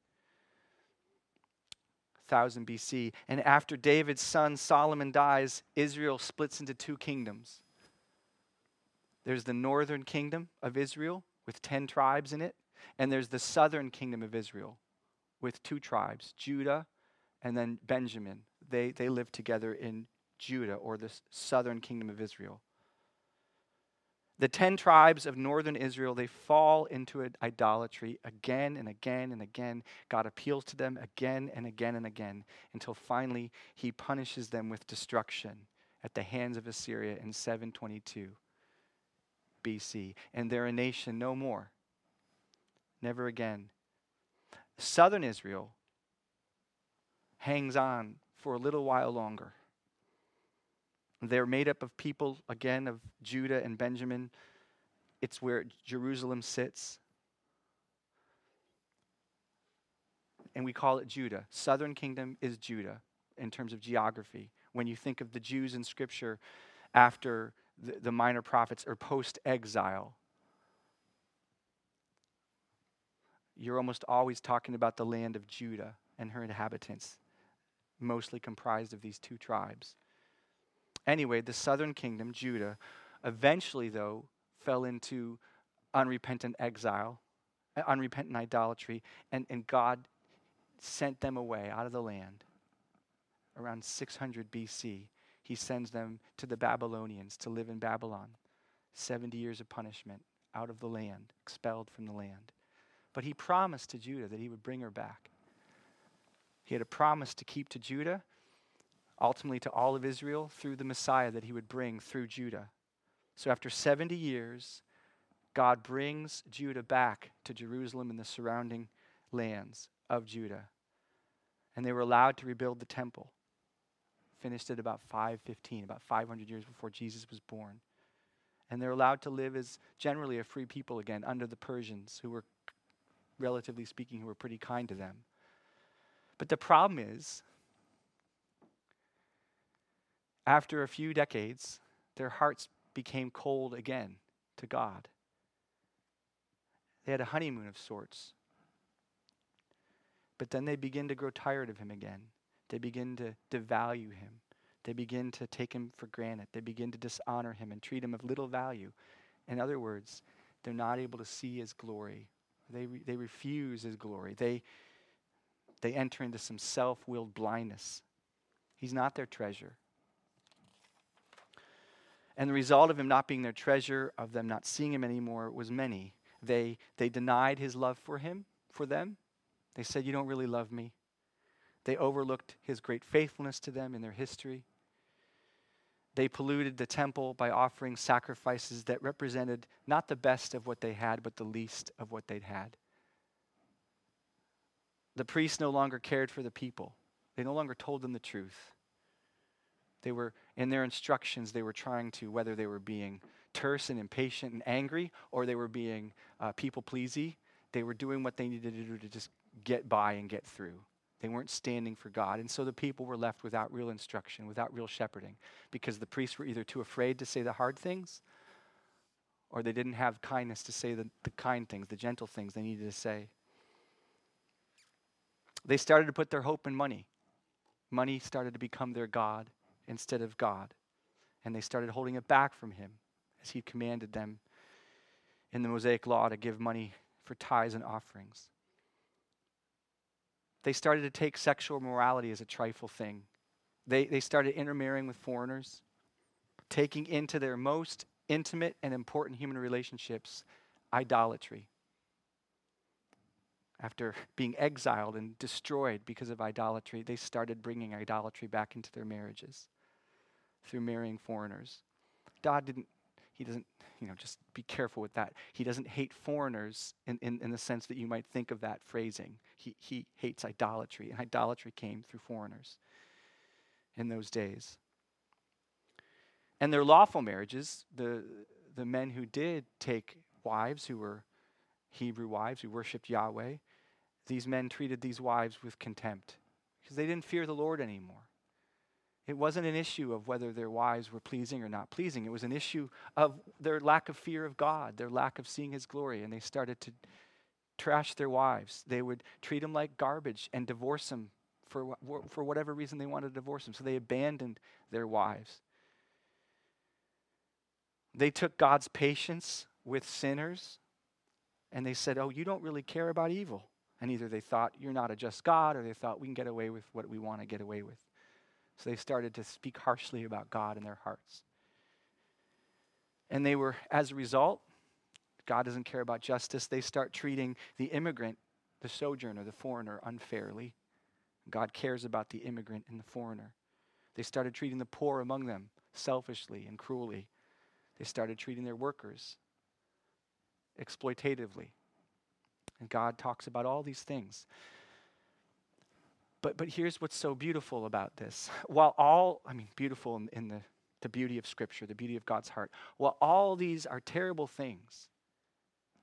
1000 BC. And after David's son Solomon dies, Israel splits into two kingdoms. There's the northern kingdom of Israel with 10 tribes in it, and there's the southern kingdom of Israel with two tribes, Judah and then Benjamin. They, they live together in Judah or the southern kingdom of Israel. The 10 tribes of northern Israel, they fall into idolatry again and again and again. God appeals to them again and again and again until finally he punishes them with destruction at the hands of Assyria in 722 BC. And they're a nation no more. Never again. Southern Israel hangs on for a little while longer. They're made up of people, again, of Judah and Benjamin. It's where Jerusalem sits. And we call it Judah. Southern kingdom is Judah in terms of geography. When you think of the Jews in Scripture after the, the minor prophets or post exile, you're almost always talking about the land of Judah and her inhabitants, mostly comprised of these two tribes. Anyway, the southern kingdom, Judah, eventually, though, fell into unrepentant exile, uh, unrepentant idolatry, and, and God sent them away out of the land around 600 BC. He sends them to the Babylonians to live in Babylon. 70 years of punishment out of the land, expelled from the land. But he promised to Judah that he would bring her back. He had a promise to keep to Judah, ultimately to all of Israel through the Messiah that he would bring through Judah. So after 70 years, God brings Judah back to Jerusalem and the surrounding lands of Judah. And they were allowed to rebuild the temple. Finished it about 515, about 500 years before Jesus was born. And they're allowed to live as generally a free people again under the Persians, who were, relatively speaking, who were pretty kind to them. But the problem is, after a few decades, their hearts became cold again to God. They had a honeymoon of sorts. But then they begin to grow tired of him again. They begin to devalue him. They begin to take him for granted. They begin to dishonor him and treat him of little value. In other words, they're not able to see his glory. They, re- they refuse his glory. They, they enter into some self willed blindness. He's not their treasure. And the result of him not being their treasure, of them not seeing him anymore, was many. They, they denied his love for him, for them. They said, You don't really love me. They overlooked his great faithfulness to them in their history. They polluted the temple by offering sacrifices that represented not the best of what they had, but the least of what they'd had. The priests no longer cared for the people, they no longer told them the truth. They were, in their instructions, they were trying to, whether they were being terse and impatient and angry or they were being uh, people pleasy, they were doing what they needed to do to just get by and get through. They weren't standing for God. And so the people were left without real instruction, without real shepherding, because the priests were either too afraid to say the hard things or they didn't have kindness to say the, the kind things, the gentle things they needed to say. They started to put their hope in money. Money started to become their God instead of God. And they started holding it back from Him as He commanded them in the Mosaic Law to give money for tithes and offerings. They started to take sexual morality as a trifle thing. They, they started intermarrying with foreigners, taking into their most intimate and important human relationships idolatry. After being exiled and destroyed because of idolatry, they started bringing idolatry back into their marriages through marrying foreigners. God didn't, He doesn't, you know, just be careful with that. He doesn't hate foreigners in, in, in the sense that you might think of that phrasing. He, he hates idolatry, and idolatry came through foreigners in those days. And their lawful marriages, the, the men who did take wives who were Hebrew wives who worshiped Yahweh, these men treated these wives with contempt because they didn't fear the Lord anymore. It wasn't an issue of whether their wives were pleasing or not pleasing. It was an issue of their lack of fear of God, their lack of seeing His glory. And they started to trash their wives. They would treat them like garbage and divorce them for, for whatever reason they wanted to divorce them. So they abandoned their wives. They took God's patience with sinners and they said, Oh, you don't really care about evil. And either they thought, You're not a just God, or they thought, We can get away with what we want to get away with. So they started to speak harshly about God in their hearts. And they were, as a result, God doesn't care about justice. They start treating the immigrant, the sojourner, the foreigner unfairly. God cares about the immigrant and the foreigner. They started treating the poor among them selfishly and cruelly. They started treating their workers exploitatively. And God talks about all these things. But, but here's what's so beautiful about this. While all, I mean, beautiful in, in the, the beauty of Scripture, the beauty of God's heart, while all these are terrible things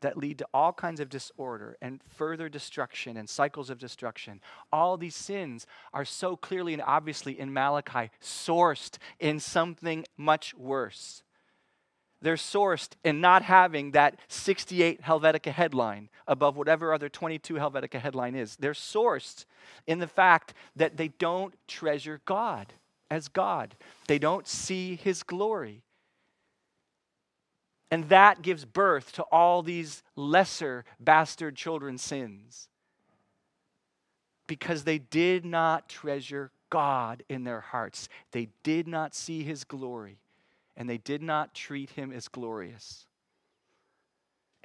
that lead to all kinds of disorder and further destruction and cycles of destruction, all these sins are so clearly and obviously in Malachi sourced in something much worse they're sourced in not having that 68 Helvetica headline above whatever other 22 Helvetica headline is. They're sourced in the fact that they don't treasure God as God, they don't see His glory. And that gives birth to all these lesser bastard children sins because they did not treasure God in their hearts. They did not see his glory and they did not treat him as glorious.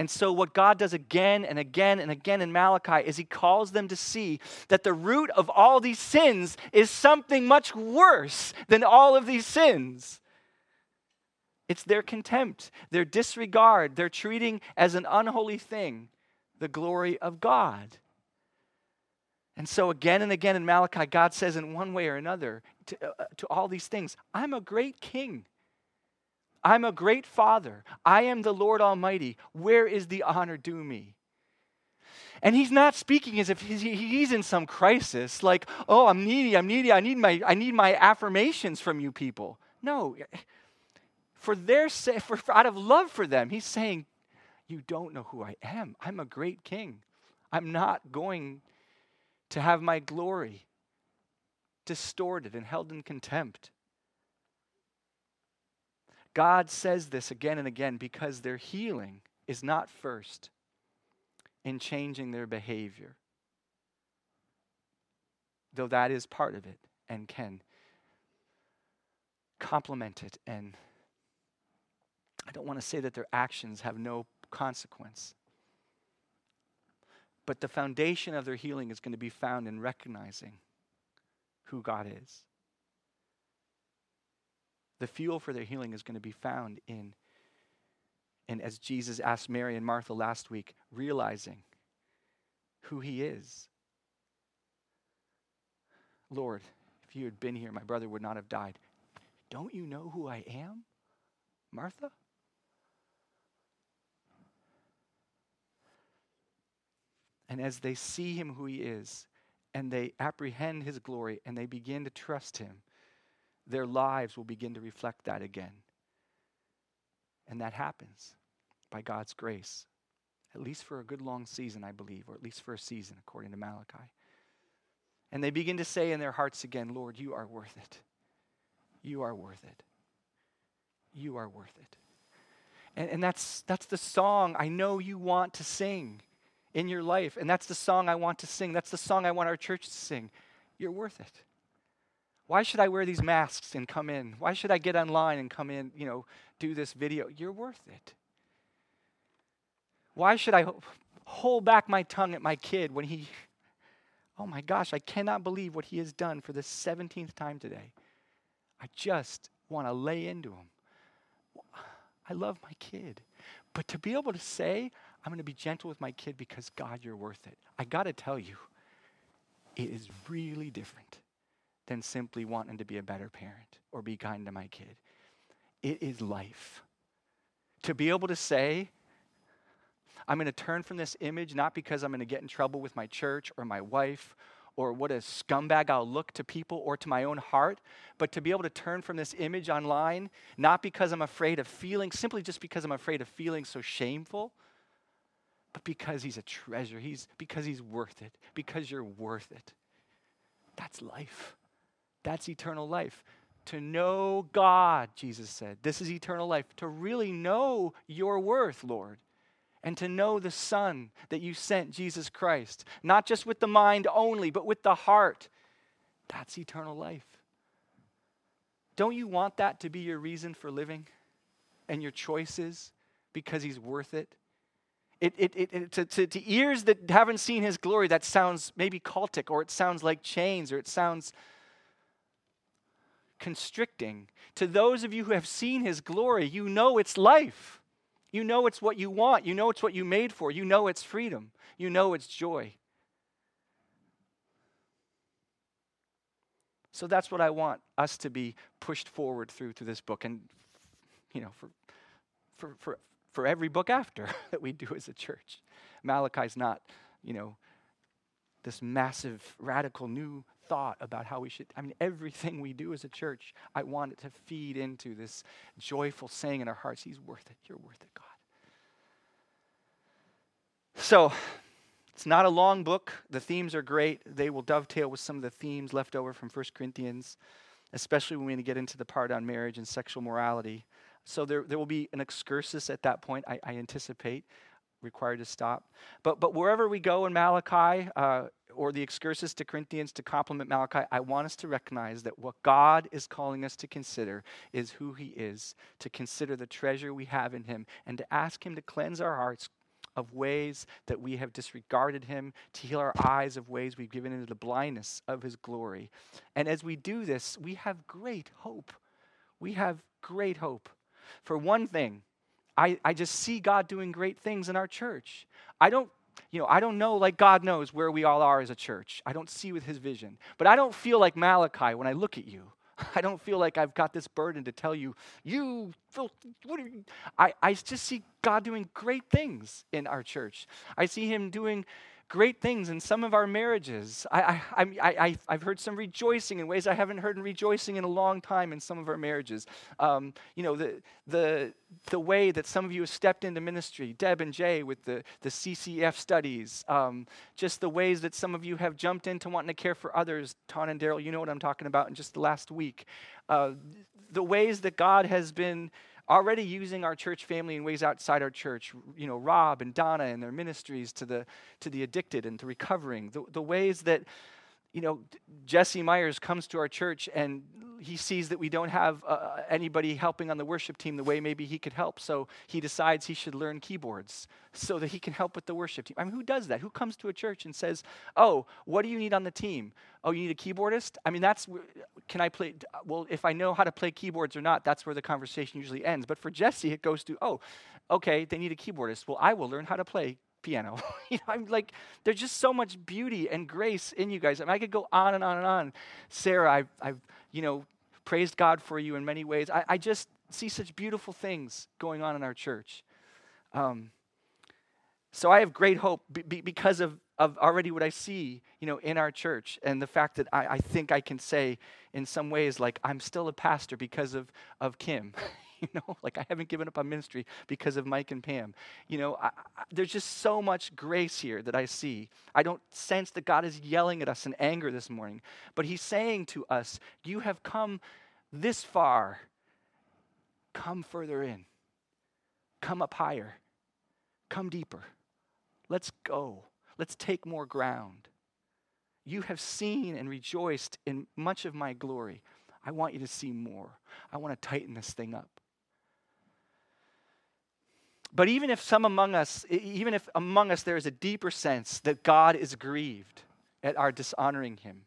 And so, what God does again and again and again in Malachi is he calls them to see that the root of all these sins is something much worse than all of these sins. It's their contempt, their disregard, their treating as an unholy thing the glory of God. And so, again and again in Malachi, God says in one way or another to, uh, to all these things, I'm a great king. I'm a great father. I am the Lord Almighty. Where is the honor due me? And he's not speaking as if he's in some crisis, like, oh, I'm needy, I'm needy, I need my, I need my affirmations from you people. No, for their sake, for, for, out of love for them, he's saying, you don't know who I am. I'm a great king. I'm not going to have my glory distorted and held in contempt. God says this again and again because their healing is not first in changing their behavior, though that is part of it and can complement it. And I don't want to say that their actions have no consequence, But the foundation of their healing is going to be found in recognizing who God is. The fuel for their healing is going to be found in, and as Jesus asked Mary and Martha last week, realizing who He is. Lord, if you had been here, my brother would not have died. Don't you know who I am, Martha? And as they see him who he is, and they apprehend his glory, and they begin to trust him, their lives will begin to reflect that again. And that happens by God's grace, at least for a good long season, I believe, or at least for a season, according to Malachi. And they begin to say in their hearts again, Lord, you are worth it. You are worth it. You are worth it. And, and that's, that's the song I know you want to sing in your life. And that's the song I want to sing. That's the song I want our church to sing. You're worth it. Why should I wear these masks and come in? Why should I get online and come in, you know, do this video? You're worth it. Why should I hold back my tongue at my kid when he, oh my gosh, I cannot believe what he has done for the 17th time today? I just want to lay into him. I love my kid. But to be able to say, I'm going to be gentle with my kid because God, you're worth it. I got to tell you, it is really different than simply wanting to be a better parent or be kind to my kid. It is life. To be able to say, I'm going to turn from this image not because I'm going to get in trouble with my church or my wife or what a scumbag I'll look to people or to my own heart, but to be able to turn from this image online, not because I'm afraid of feeling, simply just because I'm afraid of feeling so shameful, but because he's a treasure. He's because he's worth it, because you're worth it. That's life. That's eternal life. To know God, Jesus said, this is eternal life. To really know your worth, Lord and to know the Son that you sent, Jesus Christ, not just with the mind only, but with the heart. That's eternal life. Don't you want that to be your reason for living and your choices because He's worth it? It, it, it, it to, to, to ears that haven't seen His glory, that sounds maybe cultic, or it sounds like chains, or it sounds constricting. To those of you who have seen His glory, you know it's life. You know it's what you want. You know it's what you made for. You know it's freedom. You know it's joy. So that's what I want us to be pushed forward through through this book and you know for for for for every book after that we do as a church. Malachi's not, you know, this massive radical new thought about how we should I mean everything we do as a church, I want it to feed into this joyful saying in our hearts, he's worth it. You're worth it, God. So, it's not a long book. The themes are great. They will dovetail with some of the themes left over from 1 Corinthians, especially when we get into the part on marriage and sexual morality. So there, there will be an excursus at that point, I, I anticipate, required to stop. But, but wherever we go in Malachi, uh, or the excursus to Corinthians to complement Malachi, I want us to recognize that what God is calling us to consider is who He is, to consider the treasure we have in Him, and to ask Him to cleanse our hearts, of ways that we have disregarded him, to heal our eyes of ways we've given into the blindness of his glory. And as we do this, we have great hope. We have great hope. For one thing, I, I just see God doing great things in our church. I don't you know, I don't know like God knows where we all are as a church. I don't see with his vision. But I don't feel like Malachi when I look at you. I don't feel like I've got this burden to tell you, you, what are you? I, I just see God doing great things in our church. I see Him doing great things in some of our marriages. I, I, I, I, have heard some rejoicing in ways I haven't heard in rejoicing in a long time in some of our marriages. Um, you know, the, the, the way that some of you have stepped into ministry, Deb and Jay with the, the CCF studies, um, just the ways that some of you have jumped into wanting to care for others. Ton and Daryl, you know what I'm talking about in just the last week. Uh, the ways that God has been already using our church family in ways outside our church. You know, Rob and Donna and their ministries to the, to the addicted and to recovering. The, the ways that, you know, Jesse Myers comes to our church and he sees that we don't have uh, anybody helping on the worship team the way maybe he could help. So he decides he should learn keyboards so that he can help with the worship team. I mean, who does that? Who comes to a church and says, Oh, what do you need on the team? Oh, you need a keyboardist? I mean, that's, can I play? Well, if I know how to play keyboards or not, that's where the conversation usually ends. But for Jesse, it goes to, Oh, okay, they need a keyboardist. Well, I will learn how to play piano. you know, I'm like, there's just so much beauty and grace in you guys. I, mean, I could go on and on and on. Sarah, I've, I've you know, praised God for you in many ways. I, I just see such beautiful things going on in our church. Um, so I have great hope be, because of, of already what I see, you know, in our church and the fact that I, I think I can say in some ways like I'm still a pastor because of, of Kim. you know, like I haven't given up on ministry because of Mike and Pam. You know, I, I, there's just so much grace here that I see. I don't sense that God is yelling at us in anger this morning, but He's saying to us, You have come this far. Come further in. Come up higher. Come deeper. Let's go. Let's take more ground. You have seen and rejoiced in much of my glory. I want you to see more. I want to tighten this thing up. But even if some among us, even if among us there is a deeper sense that God is grieved at our dishonoring him,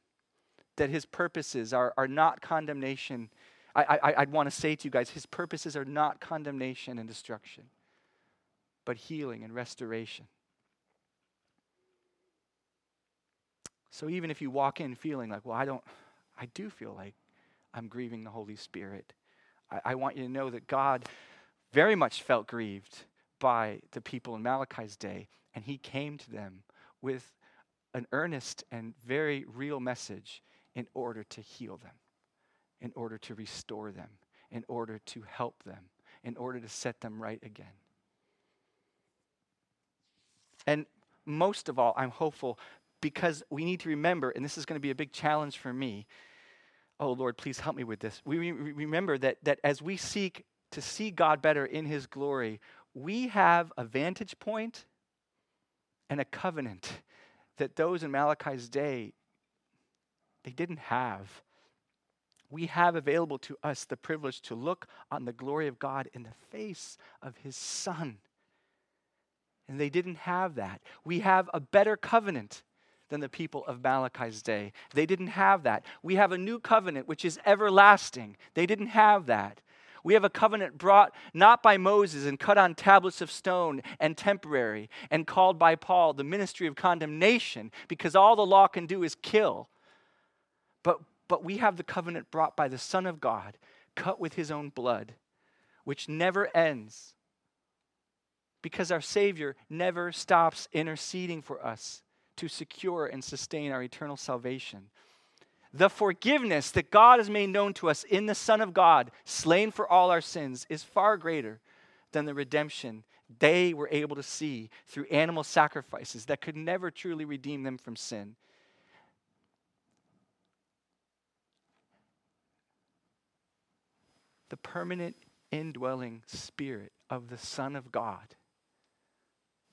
that his purposes are, are not condemnation, I, I, I'd want to say to you guys, his purposes are not condemnation and destruction, but healing and restoration. So even if you walk in feeling like, well, I don't, I do feel like I'm grieving the Holy Spirit, I, I want you to know that God very much felt grieved by the people in Malachi's day, and he came to them with an earnest and very real message in order to heal them, in order to restore them, in order to help them, in order to set them right again. And most of all, I'm hopeful because we need to remember, and this is going to be a big challenge for me. Oh, Lord, please help me with this. We remember that, that as we seek to see God better in His glory, we have a vantage point and a covenant that those in Malachi's day they didn't have. We have available to us the privilege to look on the glory of God in the face of his son. And they didn't have that. We have a better covenant than the people of Malachi's day. They didn't have that. We have a new covenant which is everlasting. They didn't have that. We have a covenant brought not by Moses and cut on tablets of stone and temporary and called by Paul the ministry of condemnation because all the law can do is kill. But, but we have the covenant brought by the Son of God, cut with his own blood, which never ends because our Savior never stops interceding for us to secure and sustain our eternal salvation the forgiveness that God has made known to us in the Son of God, slain for all our sins, is far greater than the redemption they were able to see through animal sacrifices that could never truly redeem them from sin. The permanent indwelling spirit of the Son of God,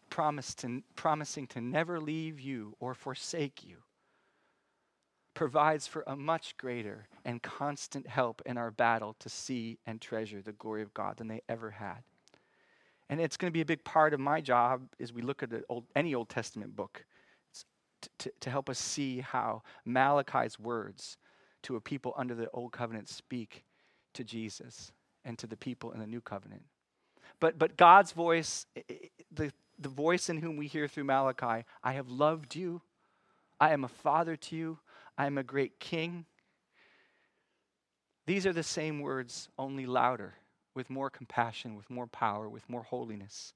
promised to, promising to never leave you or forsake you provides for a much greater and constant help in our battle to see and treasure the glory of God than they ever had. And it's going to be a big part of my job as we look at old, any Old Testament book to, to help us see how Malachi's words to a people under the Old Covenant speak to Jesus and to the people in the New Covenant. But, but God's voice, the, the voice in whom we hear through Malachi, I have loved you. I am a father to you. I am a great king. These are the same words, only louder, with more compassion, with more power, with more holiness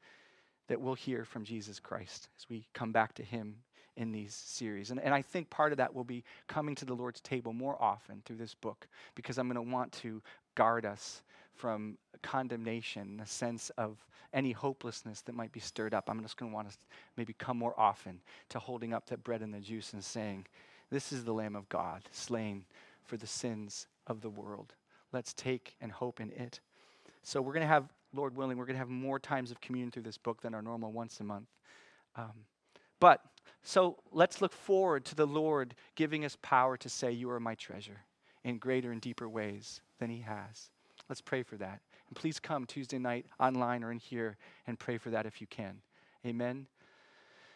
that we'll hear from Jesus Christ as we come back to Him in these series. And, and I think part of that will be coming to the Lord's table more often through this book because I'm going to want to guard us from condemnation, a sense of any hopelessness that might be stirred up. I'm just going to want to maybe come more often to holding up that bread and the juice and saying, this is the Lamb of God, slain for the sins of the world. Let's take and hope in it. So, we're going to have, Lord willing, we're going to have more times of communion through this book than our normal once a month. Um, but, so let's look forward to the Lord giving us power to say, You are my treasure. in greater and deeper ways than He has. Let's pray for that. And please come Tuesday night online or in here and pray for that if you can. Amen.